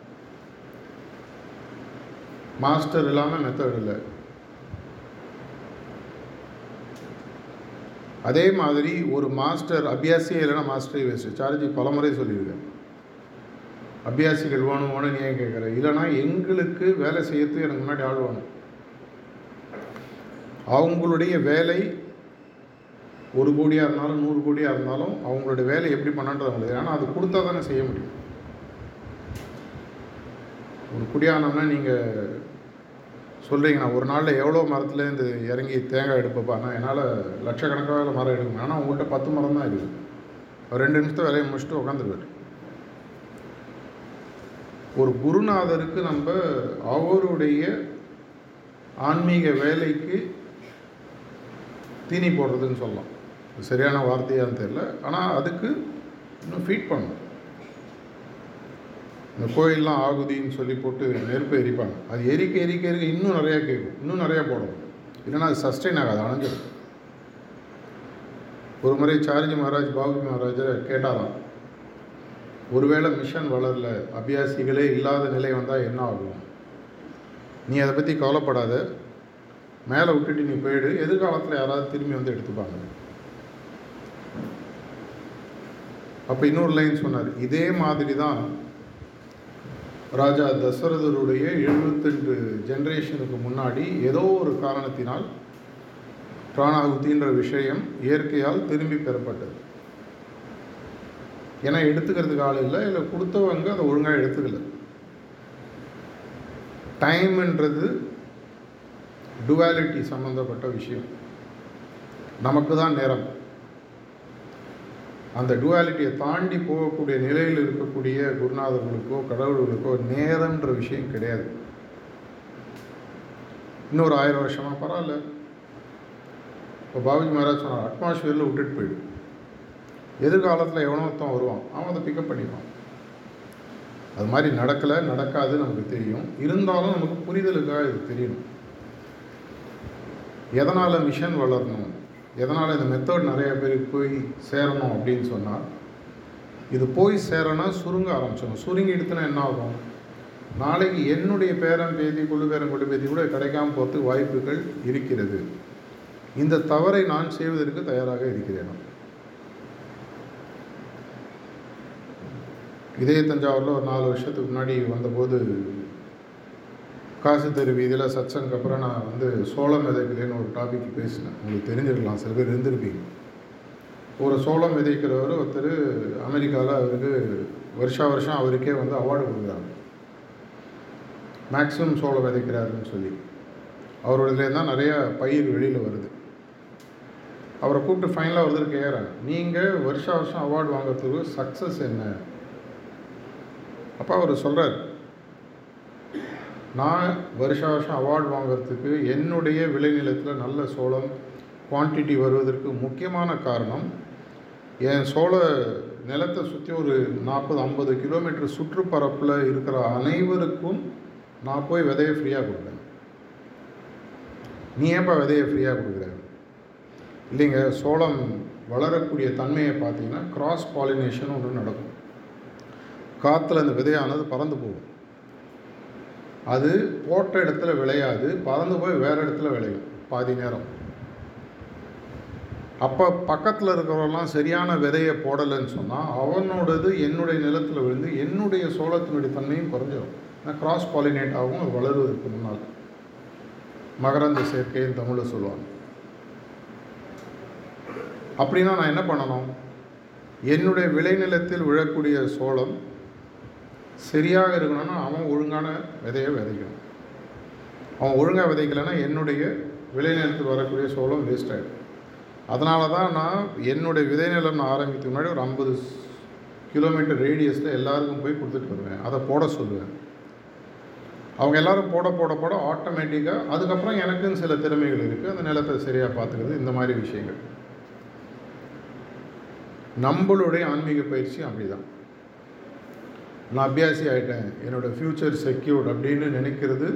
மாஸ்டர் இல்லாமல் மெத்தட் இல்லை. அதே மாதிரி ஒரு மாஸ்டர் அபியாசியே இல்லைன்னா மாஸ்டரே வேஸ்ட்டு சார்ஜி பலமுறை சொல்லியிருக்கேன் அபியாசிகள் வேணும் வேணும் நீ ஏன் கேட்குற? இல்லைனா எங்களுக்கு வேலை செய்யறது எனக்கு முன்னாடி ஆள் வேணும். அவங்களுடைய வேலை ஒரு கோடியாக இருந்தாலும் நூறு கோடியாக இருந்தாலும் அவங்களுடைய வேலை எப்படி பண்ணன்றது அவங்களுக்கு ஏன்னா அது கொடுத்தா தானே செய்ய முடியும். ஒரு குடியானம்னா நீங்கள் சொல்கிறீங்கண்ணா ஒரு நாளில் எவ்வளோ மரத்துலேருந்து இறங்கி தேங்காய் எடுப்பப்பாண்ணா என்னால் லட்சக்கணக்காக மரம் எடுக்கணும் ஆனால் உங்கள்கிட்ட பத்து மரம் தான் இருக்குது. ஒரு ரெண்டு நிமிஷத்தை வேலையை முடிச்சுட்டு உட்காந்துருவார் ஒரு குருநாதருக்கு நம்ம அவருடைய ஆன்மீக வேலைக்கு தீனி போடுறதுன்னு சொல்லலாம். சரியான வார்த்தையான்னு தெரியல. ஆனால் அதுக்கு இன்னும் ஃபீட் பண்ணணும். இந்த கோயிலெலாம் ஆகுதின்னு சொல்லி போட்டு நெருப்பு எரிப்பாங்க. அது எரிக்க எரிக்க எரிக்க இன்னும் நிறையா கேட்கும் இன்னும் நிறையா போடும். இல்லைன்னா அது சஸ்டெயின் ஆகாது அணைஞ்சிடும் ஒரு முறை சார்ஜி மகாராஜ் பாபுஜி மகாராஜை கேட்டாராம் ஒருவேளை மிஷன் வளரல அபியாசிகளே இல்லாத நிலை வந்தால் என்ன ஆகும்? நீ அதை பற்றி கவலைப்படாத. மேலே விட்டுட்டு நீ போயிடு. எதிர்காலத்தில் யாராவது திரும்பி வந்து எடுத்துப்பாங்க. அப்போ இன்னொரு லைன் சொன்னார் இதே மாதிரி தான் ராஜா தசரதருடைய எழுபத்தெண்டு ஜென்ரேஷனுக்கு முன்னாடி ஏதோ ஒரு காரணத்தினால் பிராணாகுத்தின்ற விஷயம் இயற்கையால் திரும்பி பெறப்பட்டது. ஏன்னா எடுத்துக்கிறதுக்கு ஆள் இல்லை இல்லை கொடுத்தவங்க அதை ஒழுங்காக எடுத்துக்கல. டைம்ன்றது டுவாலிட்டி சம்மந்தப்பட்ட விஷயம். நமக்கு தான் நேரம். அந்த டுவாலிட்டியை தாண்டி போகக்கூடிய நிலையில் இருக்கக்கூடிய குருநாதர்களுக்கோ கடவுள்களுக்கோ நேரம்ன்ற விஷயம் கிடையாது. இன்னொரு ஆயிரம் வருஷமா பரவாயில்ல. இப்போ பாபுஜி மகாராஜ் சொன்னார் அட்மாஸ்பியரில் விட்டுட்டு போயிடும் எதிர்காலத்தில் எவனோ வருவான். அவன் அதை பிக்கப் பண்ணிப்பான். அது மாதிரி நடக்கலை நடக்காது நமக்கு தெரியும். இருந்தாலும் நமக்கு புரிதலுக்காக இது தெரியணும். எதனால் மிஷன் வளரணும்? எதனால் இந்த மெத்தட் நிறைய பேருக்கு போய் சேரணும் அப்படின்னு சொன்னால் இது போய் சேரனா சுருங்க ஆரம்பிச்சிடும் சுருங்கி எடுத்துனா என்ன ஆகும்? நாளைக்கு என்னுடைய பேரன் பேதி குழு பேரன் கொள்ளு பேதி கூட கிடைக்காம போகிறதுக்கு வாய்ப்புகள் இருக்கிறது. இந்த தவறை நான் செய்வதற்கு தயாராக இருக்கிறேன்? இதே தஞ்சாவூரில் ஒரு நாலு வருஷத்துக்கு முன்னாடி வந்தபோது காசு தெரு வீதியில் சத்சங்க அப்புறம் நான் வந்து சோளம் விதைக்கலேன்னு ஒரு டாபிக் பேசினேன். உங்களுக்கு தெரிஞ்சிருக்கலாம் சில பேர் இருந்திருப்பீங்க. ஒரு சோளம் விதைக்கிறவர் ஒருத்தர் அமெரிக்காவில் அவருக்கு வருஷா வருஷம் அவருக்கே வந்து அவார்டு கொடுக்குறாங்க. மேக்ஸிமம் சோளம் விதைக்கிறாருன்னு சொல்லி. அவரோடதுலேருந்து தான் நிறையா பயிர் வெளியில் வருது. அவரை கூப்பிட்டு ஃபைனலாக ஒருத்தர் கேட்குறாங்க நீங்கள் வருஷா வருஷம் அவார்டு வாங்குறதுக்கு சக்ஸஸ் என்ன? அப்போ அவர் சொல்கிறார் நான் வருஷா வருஷம் அவார்டு வாங்குறதுக்கு என்னுடைய விளைநிலத்தில் நல்ல சோளம் குவான்டிட்டி வருவதற்கு முக்கியமான காரணம் என் சோள நிலத்தை சுற்றி ஒரு நாற்பது ஐம்பது கிலோமீட்டர் சுற்றுப்பரப்பில் இருக்கிற அனைவருக்கும் நான் போய் விதையை ஃப்ரீயாக கொடுப்பேன் நீ ஏன்ப்பா விதையை ஃப்ரீயாக கொடுக்குற? இல்லைங்க சோளம் வளரக்கூடிய தன்மையை பார்த்தீங்கன்னா கிராஸ் பாலினேஷன் ஒன்று நடக்கும். காற்றுல அந்த விதையானது பறந்து போகும். அது போட்ட இடத்துல விளையாது பறந்து போய் வேறு இடத்துல விளையும் பாதி நேரம். அப்போ பக்கத்தில் இருக்கிறவெல்லாம் சரியான விதையை போடலைன்னு சொன்னால் அவனோடது என்னுடைய நிலத்தில் விழுந்து என்னுடைய சோளத்தினுடைய தன்மையும் குறைஞ்சிடும் ஏன்னா கிராஸ் பாலினேட் ஆகும் அது வளருவதற்கு முன்னால். மகரந்த சேர்க்கைன்னு தமிழில் சொல்லுவாங்க. அப்படின்னா நான் என்ன பண்ணணும்? என்னுடைய விளைநிலத்தில் விழக்கூடிய சோளம் சரியாக இருக்கணும்னா அவன் ஒழுங்கான விதையை விதைக்கணும். அவன் ஒழுங்காக விதைக்கலைன்னா என்னுடைய விளைநிலத்தில் வரக்கூடிய சோளம் வேஸ்ட் ஆகிடும் அதனால தான் நான் என்னுடைய விதைநிலம் நான் ஆரம்பித்து முன்னாடி ஒரு ஐம்பது கிலோமீட்டர் ரேடியஸில் எல்லாருக்கும் போய் கொடுத்துட்டு வருவேன். அதை போட சொல்லுவேன். அவங்க எல்லாரும் போட போட போட ஆட்டோமேட்டிக்காக அதுக்கப்புறம் எனக்குன்னு சில திறமைகள் இருக்குது அந்த நிலத்தை சரியாக பார்த்துக்கிறது இந்த மாதிரி விஷயங்கள். நம்மளுடைய ஆன்மீக பயிற்சி அப்படி தான் நான் அபியாசி ஆகிட்டேன் என்னோடய ஃப்யூச்சர் செக்யூர்ட் அப்படின்னு நினைக்கிறது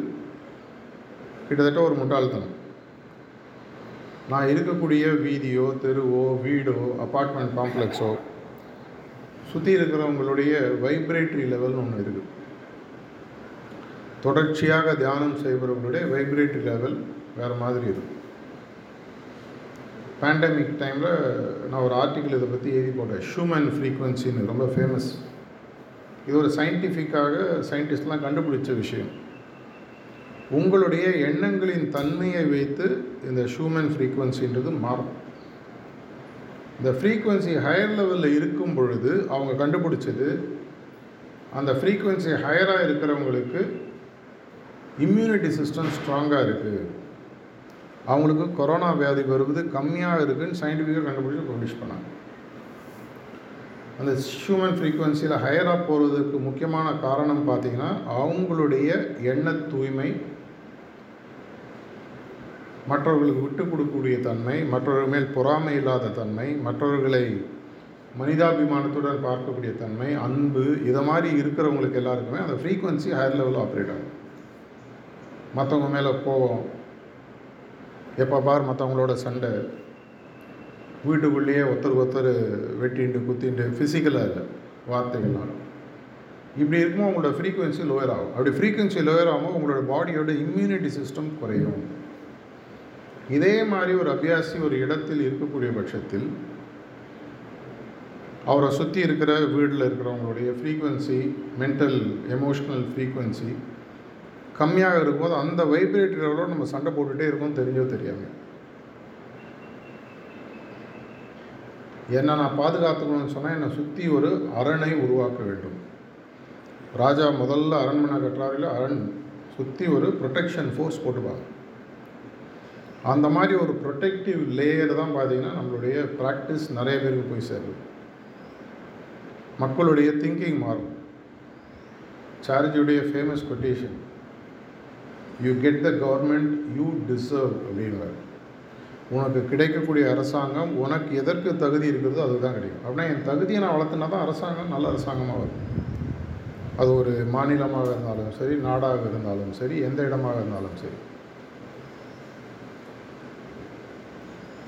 கிட்டத்தட்ட ஒரு முட்டாள்தனம். நான் இருக்கக்கூடிய வீதியோ தெருவோ வீடோ அப்பார்ட்மெண்ட் காம்ப்ளெக்ஸோ சுற்றி இருக்கிறவங்களுடைய வைப்ரேட்டரி லெவல்னு ஒன்று இருக்குது தொடர்ச்சியாக தியானம் செய்பவர்களுடைய வைப்ரேட்டரி லெவல் வேறு மாதிரி இருக்கும் பேண்டமிக் டைமில் நான் ஒரு ஆர்டிக்கிள் இதை பற்றி எழுதி போட்டேன். ஹியூமன் ஃப்ரீக்குவன்சின்னு ரொம்ப ஃபேமஸ் இது ஒரு சயின்டிஃபிக்காக சயின்டிஸ்ட்லாம் கண்டுபிடிச்ச விஷயம். உங்களுடைய எண்ணங்களின் தன்மையை வைத்து இந்த ஹியூமன் ஃப்ரீக்குவன்சின்றது மாறும். இந்த ஃப்ரீக்குவன்சி ஹையர் லெவலில் இருக்கும் பொழுது அவங்க கண்டுபிடிச்சது அந்த ஃப்ரீக்குவன்சி ஹையராக இருக்கிறவங்களுக்கு இம்யூனிட்டி சிஸ்டம் ஸ்ட்ராங்காக இருக்குது அவங்களுக்கு கொரோனா வியாதி வருவது கம்மியாக இருக்குதுன்னு சயின்டிஃபிக்காக கண்டுபிடிச்சி பப்ளிஷ் பண்ணாங்க. அந்த ஹியூமன் ஃப்ரீக்குவன்சியில் ஹையராக போகிறதுக்கு முக்கியமான காரணம் பார்த்திங்கன்னா அவங்களுடைய எண்ண தூய்மை மற்றவர்களுக்கு விட்டு கொடுக்கக்கூடிய தன்மை மற்றவர்கள் மேல் பொறாமை இல்லாத தன்மை மற்றவர்களை மனிதாபிமானத்துடன் பார்க்கக்கூடிய தன்மை அன்பு இதை மாதிரி இருக்கிறவங்களுக்கு எல்லாருக்குமே அந்த ஃப்ரீக்குவன்சி ஹையர் லெவலில் ஆப்ரேட் ஆகும். மற்றவங்க மேலே கோவம் எப்போ பார் மற்றவங்களோட சண்டை? வீட்டுக்குள்ளேயே ஒருத்தருக்கு ஒருத்தர் வெட்டிண்டு குத்திண்டு ஃபிசிக்கலாக இல்லை. வார்த்தைகள்னால இப்படி இருக்கும்போது உங்களோட ஃப்ரீக்குவென்சி லோயர் ஆகும். அப்படி ஃப்ரீக்குவென்சி லோயர் ஆகும்போது உங்களோட பாடியோட இம்யூனிட்டி சிஸ்டம் குறையும். இதே மாதிரி ஒரு அபியாசி ஒரு இடத்தில் இருக்கக்கூடிய பட்சத்தில் அவரை சுற்றி இருக்கிற வீட்டில் இருக்கிறவங்களுடைய ஃப்ரீக்குவென்சி மென்டல் எமோஷ்னல் ஃப்ரீக்குவென்சி கம்மியாக இருக்கும்போது அந்த வைப்ரேட்டரோட நம்ம சண்டை போட்டுகிட்டே இருக்கோம் தெரிஞ்சோ தெரியாமல் என்னை நான் பாதுகாத்துக்கணும்னு சொன்னால் என்னை சுற்றி ஒரு அரணை உருவாக்க வேண்டும். ராஜா முதல்ல அரண்மனை கட்டுறாரில் அரண் சுற்றி ஒரு ப்ரொடெக்ஷன் ஃபோர்ஸ் போட்டுப்பாங்க. அந்த மாதிரி ஒரு ப்ரொடெக்டிவ் லேயர் தான் பார்த்தீங்கன்னா நம்மளுடைய ப்ராக்டிஸ் நிறைய பேருக்கு போய் சேரும். மக்களுடைய திங்கிங் மாறும். சார்ஜியுடைய famous quotation you get the government you deserve அப்படின்வார் உனக்கு கிடைக்கக்கூடிய அரசாங்கம் உனக்கு எதற்கு தகுதி இருக்கிறதோ அதுதான் கிடைக்கும். அப்படின்னா என் தகுதியை நான் வளர்த்துனா தான் அரசாங்கம் நல்ல அரசாங்கமாக வரும். அது ஒரு மாநிலமாக இருந்தாலும் சரி நாடாக இருந்தாலும் சரி எந்த இடமாக இருந்தாலும் சரி.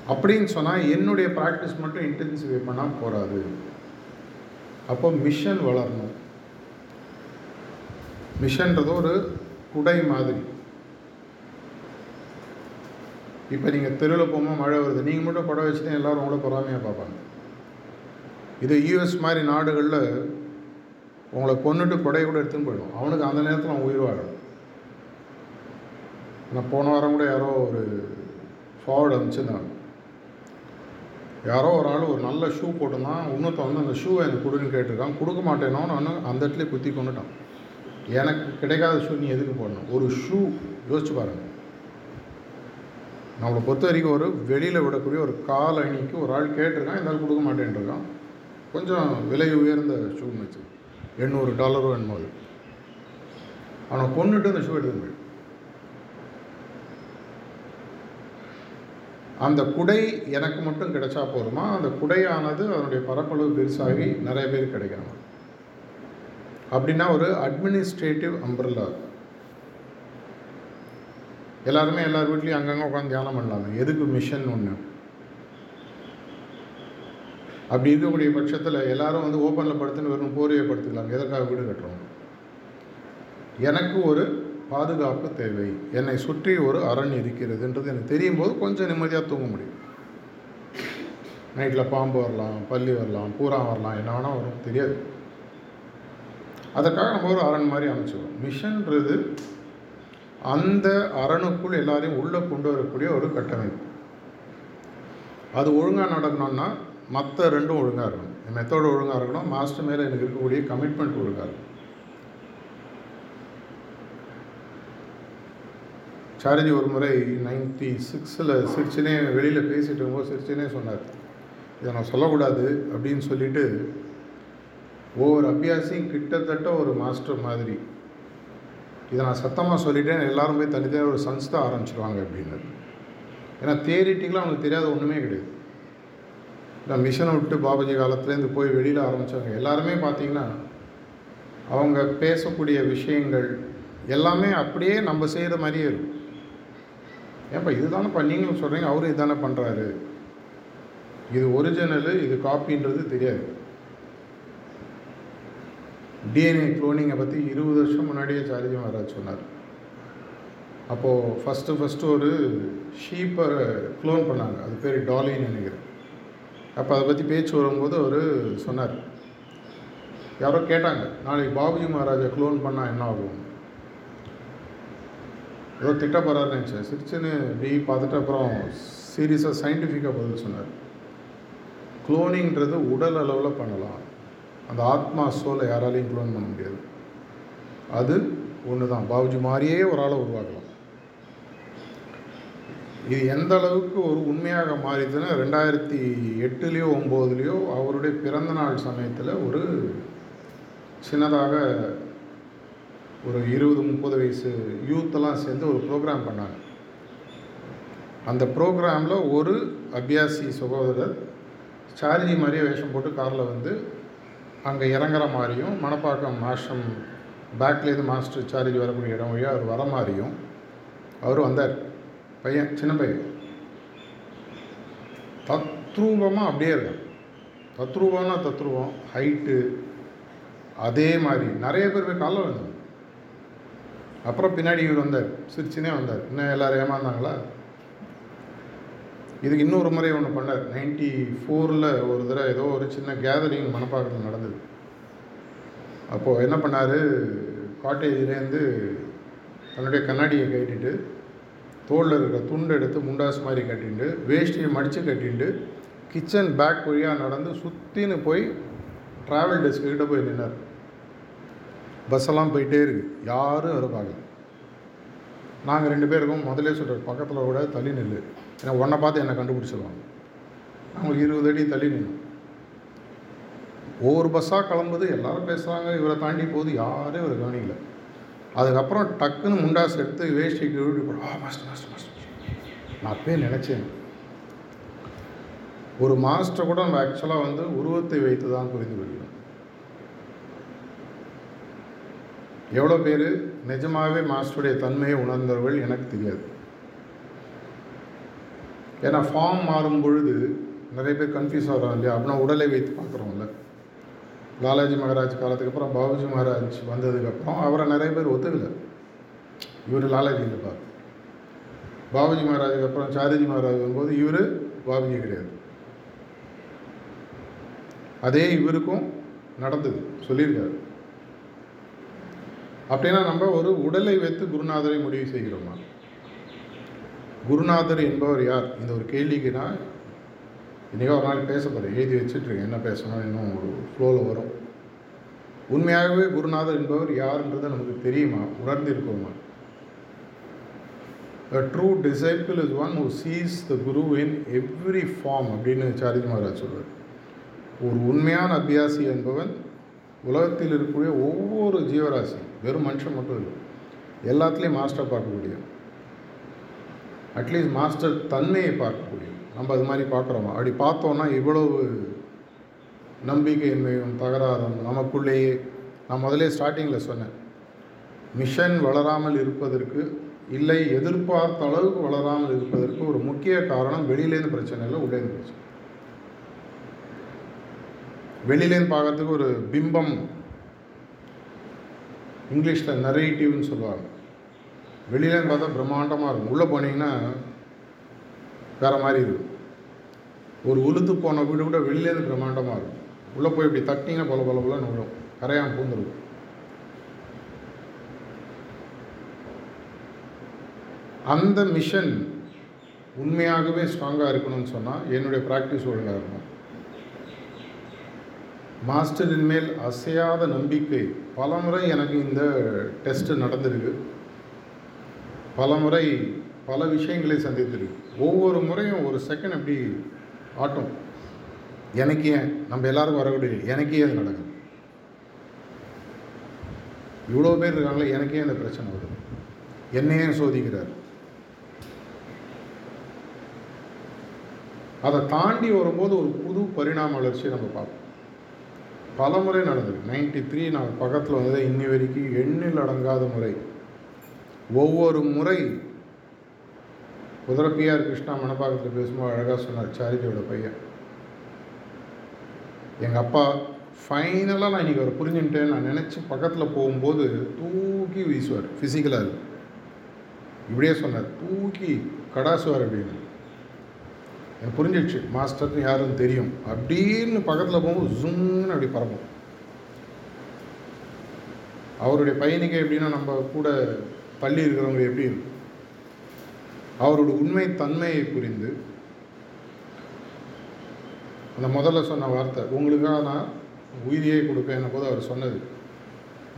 அப்படின்னு சொன்னால் என்னுடைய ப்ராக்டிஸ் மட்டும் இன்டென்சிஃபை பண்ணால் போகாது அப்போ மிஷன் வளரணும். மிஷன்றது ஒரு குடை மாதிரி. இப்போ நீங்கள் தெருவில் போகும்போது மழை வருது. நீங்கள் மட்டும் படம் வச்சுட்டு எல்லோரும் உங்களை பொறாமையாக பார்ப்பாங்க. இது யூஎஸ் மாதிரி நாடுகளில் உங்களை கொண்டுட்டு கொடையை கூட எடுத்துன்னு போயிடும். அவனுக்கு அந்த நேரத்தில் அவன் உயிர் வாழும் நான் போன வாரம் கூட யாரோ ஒரு ஃபார்வர்டு அனுப்பிச்சிருந்தாங்க. யாரோ ஒரு ஆள் ஒரு நல்ல ஷூ போட்டுருந்தான். இன்னொருத்த வந்து அந்த ஷூவை எனக்கு கொடுன்னு கேட்டிருக்கான். கொடுக்க மாட்டேனோன்னு நான் அந்த இடத்துல குத்தி கொண்டுட்டான் எனக்கு கிடைக்காத ஷூ நீ எதுக்கு போடணும்? ஒரு ஷூ யோசிச்சு பாருங்கள் நம்மளை பொறுத்த வரைக்கும் ஒரு வெளியில் விடக்கூடிய ஒரு கால் அணிக்கு ஒரு ஆள் கேட்டிருக்கான் இந்த ஆள் கொடுக்க மாட்டேன்ருக்கான். கொஞ்சம் விலை உயர்ந்த ஷூ வச்சு எண்ணூறு டாலரோ என்னமோ அது. அவனை கொண்டுட்டு அந்த ஷூ எடுத்துன்னு அந்த குடை எனக்கு மட்டும் கிடைச்சா போதுமா? அந்த குடையானது அதனுடைய பரப்பளவு பெருசாகி நிறைய பேர் கிடைக்கணும்? அப்படின்னா ஒரு அட்மினிஸ்ட்ரேட்டிவ் அம்ப்ரல்லா எல்லாருமே எல்லார் வீட்லேயும் அங்கங்கே உட்காந்து தியானம் பண்ணலாமே. எதுக்கு மிஷன் ஒன்று அப்படி இருக்கக்கூடிய பட்சத்தில் எல்லாரும் வந்து ஓப்பனில் படுத்துன்னு வெறும் போர்வையை படுத்துக்கலாம். எதற்காக வீடு கட்டுறோம்? எனக்கு ஒரு பாதுகாப்பு தேவை. என்னை சுற்றி ஒரு அரண் இருக்கிறதுன்றது எனக்கு தெரியும் போது கொஞ்சம் நிம்மதியாக தூங்க முடியும். நைட்டில் பாம்பு வரலாம் பள்ளி வரலாம் பூரா வரலாம் என்ன வேணால் வரும் தெரியாது. அதற்காக நம்ம ஒரு அரண் மாதிரி அமைச்சுக்கிறோம் மிஷன்றது அந்த அரணுக்குள் எல்லாரையும் உள்ளே கொண்டு வரக்கூடிய ஒரு கட்டமைப்பு. அது ஒழுங்காக நடக்கணும்னா மற்ற ரெண்டும் ஒழுங்காக இருக்கணும். என் மெத்தோடு ஒழுங்காக இருக்கணும். மாஸ்டர் மேலே எனக்கு இருக்கக்கூடிய கமிட்மெண்ட் ஒழுங்காக இருக்கும் சாரஜி ஒரு முறை நைன்டி சிக்ஸில் சிரிச்சினே வெளியில் பேசிகிட்டு இருக்கும்போது சிரிச்சினே சொன்னார். இதை நான் சொல்லக்கூடாது அப்படின்னு சொல்லிட்டு ஒவ்வொரு அபியாசியும் கிட்டத்தட்ட ஒரு மாஸ்டர் மாதிரி இதை நான் சத்தமாக சொல்லிட்டேன் எல்லாரும் போய் தனித்தனியாக ஒரு சன்ஸ்தா ஆரம்பிச்சிருவாங்க அப்படின்னு. ஏன்னா தேரிட்டிக்கெலாம் அவங்களுக்கு தெரியாத ஒன்றுமே கிடையாது. நான் மிஷனை விட்டு பாபாஜி காலத்துலேருந்து போய் வெளியில் ஆரம்பித்தவங்க எல்லாருமே பார்த்தீங்கன்னா அவங்க பேசக்கூடிய விஷயங்கள் எல்லாமே அப்படியே நம்ம செய்கிற மாதிரியே இருக்கும். ஏன்ப்பா இதுதானே பண்ணீங்கன்னு சொல்கிறீங்க அவரும் இதுதானே பண்ணுறாரு இது ஒரிஜினலு இது காப்பின்றது தெரியாது. டிஎன்ஏ குளோனிங்கை பற்றி இருபது வருஷம் முன்னாடியே சாரிஜி மகாராஜ் சொன்னார். அப்போது ஃபஸ்ட்டு ஃபஸ்ட்டு ஒரு ஷீப்பை க்ளோன் பண்ணாங்க. அது பேர் டாலின்னு நினைக்கிறேன். அப்போ அதை பற்றி பேச்சு வரும்போது அவர் சொன்னார். யாரோ கேட்டாங்க நாளைக்கு பாபுஜி மகாராஜை க்ளோன் பண்ணால் என்ன ஆகும்? ஏதோ திட்ட போகிறாரு நினச்சேன். சிரிச்சுன்னு டி பார்த்துட்டு அப்புறம் சீரியஸாக சயின்டிஃபிக்காக பதில் சொன்னார். குளோனிங்கிறது உடல் அளவில் பண்ணலாம். அந்த ஆத்மா சோலை யாராலையும் குளோன் பண்ண முடியாது. அது ஒன்று தான் பாபுஜி மாதிரியே ஒரு ஆளை உருவாக்கலாம். இது எந்த அளவுக்கு ஒரு உண்மையாக மாறிதுன்னா ரெண்டாயிரத்தி எட்டுலேயோ ஒம்போதுலேயோ அவருடைய பிறந்த நாள் சமயத்தில் ஒரு சின்னதாக ஒரு இருபது முப்பது வயசு யூத்தெல்லாம் சேர்ந்து ஒரு ப்ரோக்ராம் பண்ணாங்க. அந்த ப்ரோக்ராமில் ஒரு அபியாசி சகோதரர் சார்ஜி மாதிரியே வேஷம் போட்டு காரில் வந்து அங்கே இறங்குற மாதிரியும் மணப்பாக்கம் ஆஷ்ரம் பேக்லேருந்து மாஸ்டர் சார்ஜி வரக்கூடிய இடம் வழியாக அவர் வர மாதிரியும் அவர் வந்தார். பையன் சின்ன பையன். தத்ரூபமாக அப்படியே இருக்கும் தத்ரூபம்னா தத்ரூபம் ஹைட்டு அதே மாதிரி. நிறைய பேர் காலம் காலைல அப்புறம் பின்னாடி இவர் வந்தார். சிரிச்சுனே வந்தார். இன்னும் எல்லோரும் ஏமாந்தாங்களா? இதுக்கு இன்னொரு முறை ஒன்று பண்ணார். நைன்டி ஃபோரில் ஒரு தடவை ஏதோ ஒரு சின்ன கேதரிங் மணப்பாக்கத்தில் நடந்தது. அப்போது என்ன பண்ணார்? காட்டேஜிலேருந்து தன்னுடைய கண்ணாடியை கட்டிட்டு தோளில் இருக்கிற துண்டு எடுத்து முண்டாசு மாதிரி கட்டிட்டு வேஷ்டியை மடித்து கட்டிட்டு கிச்சன் பேக் வழியாக நடந்து சுற்றின்னு போய் ட்ராவல் டெஸ்க்கிட்ட போய் நின்னார். பஸ்ஸெல்லாம் போயிட்டே இருக்குது யாரும் அதை பார்க்கல. நாங்கள் ரெண்டு பேருக்கும் முதலே சொல்கிறோம் பக்கத்தில் விட தள்ளி நில்லு. ஏன்னா உன்னை பார்த்து என்னை கண்டுபிடிச்சிடுவாங்க அவங்களுக்கு இருபது அடி தள்ளி நின்று ஒவ்வொரு பஸ்ஸாக கிளம்புது எல்லாரும் பேசுகிறாங்க இவரை தாண்டி போகுது யாரும் இவரை கவனிக்கல. அதுக்கப்புறம் டக்குன்னு முண்டாஸ் எடுத்து வேஷ்டிக்கு விழுடி போட. ஆ மாஸ்டர் மாஸ்டர் மாஸ்டர் நான் அப்பயே நினச்சேன். ஒரு மாஸ்டர் கூட நம்ம ஆக்சுவலாக வந்து உருவத்தை வைத்து தான் புரிந்து கொள்கிறோம். எவ்வளோ பேர் நிஜமாகவே மாஸ்டருடைய தன்மையை உணர்ந்தவர்கள் எனக்கு தெரியாது. ஏன்னா ஃபார்ம் மாறும் பொழுது நிறைய பேர் கன்ஃபியூஸ் ஆகிறோம் இல்லையா? அப்படின்னா உடலை வைத்து பார்க்குறோம்ல. லாலாஜி மகாராஜ் காலத்துக்கு அப்புறம் பாபுஜி மகாராஜ் வந்ததுக்கப்புறம் அவரை நிறைய பேர் ஒத்துக்கலை. இவர் லாலாஜி இருப்பார் பாபுஜி மகாராஜுக்கு அப்புறம் சாரிஜி மகாராஜ் வரும்போது இவர் பாபுஜி கிடையாது. அதே இவருக்கும் நடந்தது சொல்லியிருக்காரு. அப்படின்னா நம்ம ஒரு உடலை வைத்து குருநாதரை முடிவு செய்கிறோமா? குருநாதர் என்பவர் யார்? இந்த ஒரு கேள்விக்கு நான் இன்றைக்கோ ஒரு நாள் பேச போகிறேன் எழுதி வச்சுட்ருக்கேன் என்ன பேசணும் இன்னும் ஒரு ஃப்ளோவில் வரும். உண்மையாகவே குருநாதர் என்பவர் யாருன்றது நமக்கு தெரியுமா? உணர்ந்திருக்கோமா? A true disciple is one who sees the guru in every form அப்படின்னு சாரிஜி மகாராஜ் சொல்வார் ஒரு உண்மையான அபியாசி என்பவன் உலகத்தில் இருக்கக்கூடிய ஒவ்வொரு ஜீவராசி வெறும் மனுஷன் மட்டும் இல்லை எல்லாத்துலேயும் மாஸ்டர் பார்க்கக்கூடிய அட்லீஸ்ட் மாஸ்டர் தன்மையை பார்க்கக்கூடிய நம்ம அது மாதிரி பார்க்குறோமா? அப்படி பார்த்தோன்னா இவ்வளவு நம்பிக்கையின்மையும் தகராறும் நமக்குள்ளேயே நான் முதலே ஸ்டார்டிங்கில் சொன்னேன். மிஷன் வளராமல் இருப்பதற்கு இல்லை எதிர்பார்த்த அளவுக்கு வளராமல் இருப்பதற்கு ஒரு முக்கிய காரணம் வெளியிலேருந்து பிரச்சனை இல்லை உள்ளேருந்து பிரச்சனை வெளியிலேருந்து பார்க்கறதுக்கு ஒரு பிம்பம் இங்கிலீஷில் நரேட்டிவ்னு சொல்லுவாங்க. வெளியிலேருந்து பார்த்தா பிரம்மாண்டமாக இருக்கும். உள்ளே போனீங்கன்னா வேறு மாதிரி இருக்கும். ஒரு உளுத்து போன வீடு கூட வெளியிலேருந்து பிரம்மாண்டமாக இருக்கும். உள்ளே போய் இப்படி தட்டிங்கன்னா பல பல பலன்னு விழும். கரையான் பூந்துருக்கும் அந்த மிஷன் உண்மையாகவே ஸ்ட்ராங்காக இருக்கணும்னு சொன்னால் என்னுடைய ப்ராக்டிஸ் ஒழுங்காக இருக்கணும். மாஸ்டரின் மேல் அசையாத நம்பிக்கை. பலமுறை எனக்கு இந்த டெஸ்ட்டு நடந்திருக்கு. பல முறை பல விஷயங்களை சந்தித்திருக்கு ஒவ்வொரு முறையும் ஒரு செகண்ட் அப்படி ஆட்டும். எனக்கு ஏன்? நம்ம எல்லாருக்கும் வரக்கூடிய எனக்கே அது நடக்குது. இவ்வளோ பேர் இருக்காங்களே எனக்கே இந்த பிரச்சனை வருது. என்னையே சோதிக்கிறார். அதை தாண்டி வரும்போது ஒரு புது பரிணாம வளர்ச்சியை நம்ம பார்ப்போம். பல முறை நடந்திருக்கு. நைன்டி த்ரீ நான் பக்கத்தில் வந்தது இன்னி வரைக்கும் எண்ணில் அடங்காத முறை. ஒவ்வொரு முறை குதிரப்பியார் கிருஷ்ணா மணப்பாக்கத்தில் பேசும்போது அழகாக சொன்னார் சாரிஜியோட பையன். எங்கள் அப்பா ஃபைனலாக நான் இன்றைக்கி அவர் புரிஞ்சுட்டேன் நான் நினச்சி பக்கத்தில் போகும்போது தூக்கி வீசுவார் ஃபிசிக்கலாக இப்படியே சொன்னார் தூக்கி கடாசுவார் அப்படின்னு. எனக்கு புரிஞ்சிடுச்சு மாஸ்டர்னு யாருன்னு தெரியும். அப்படின்னு பக்கத்தில் போகும்போது ஜும்னு அப்படி பறப்போம் அவருடைய பையனுக்கு எப்படின்னா நம்ம கூட பள்ளி இருக்கிறவங்க எப்படி இருக்கும் அவரோட உண்மை தன்மையை புரிந்து அந்த முதல்ல சொன்ன வார்த்தை உங்களுக்காக நான் உயிரியை கொடுப்பேன் போது அவர் சொன்னது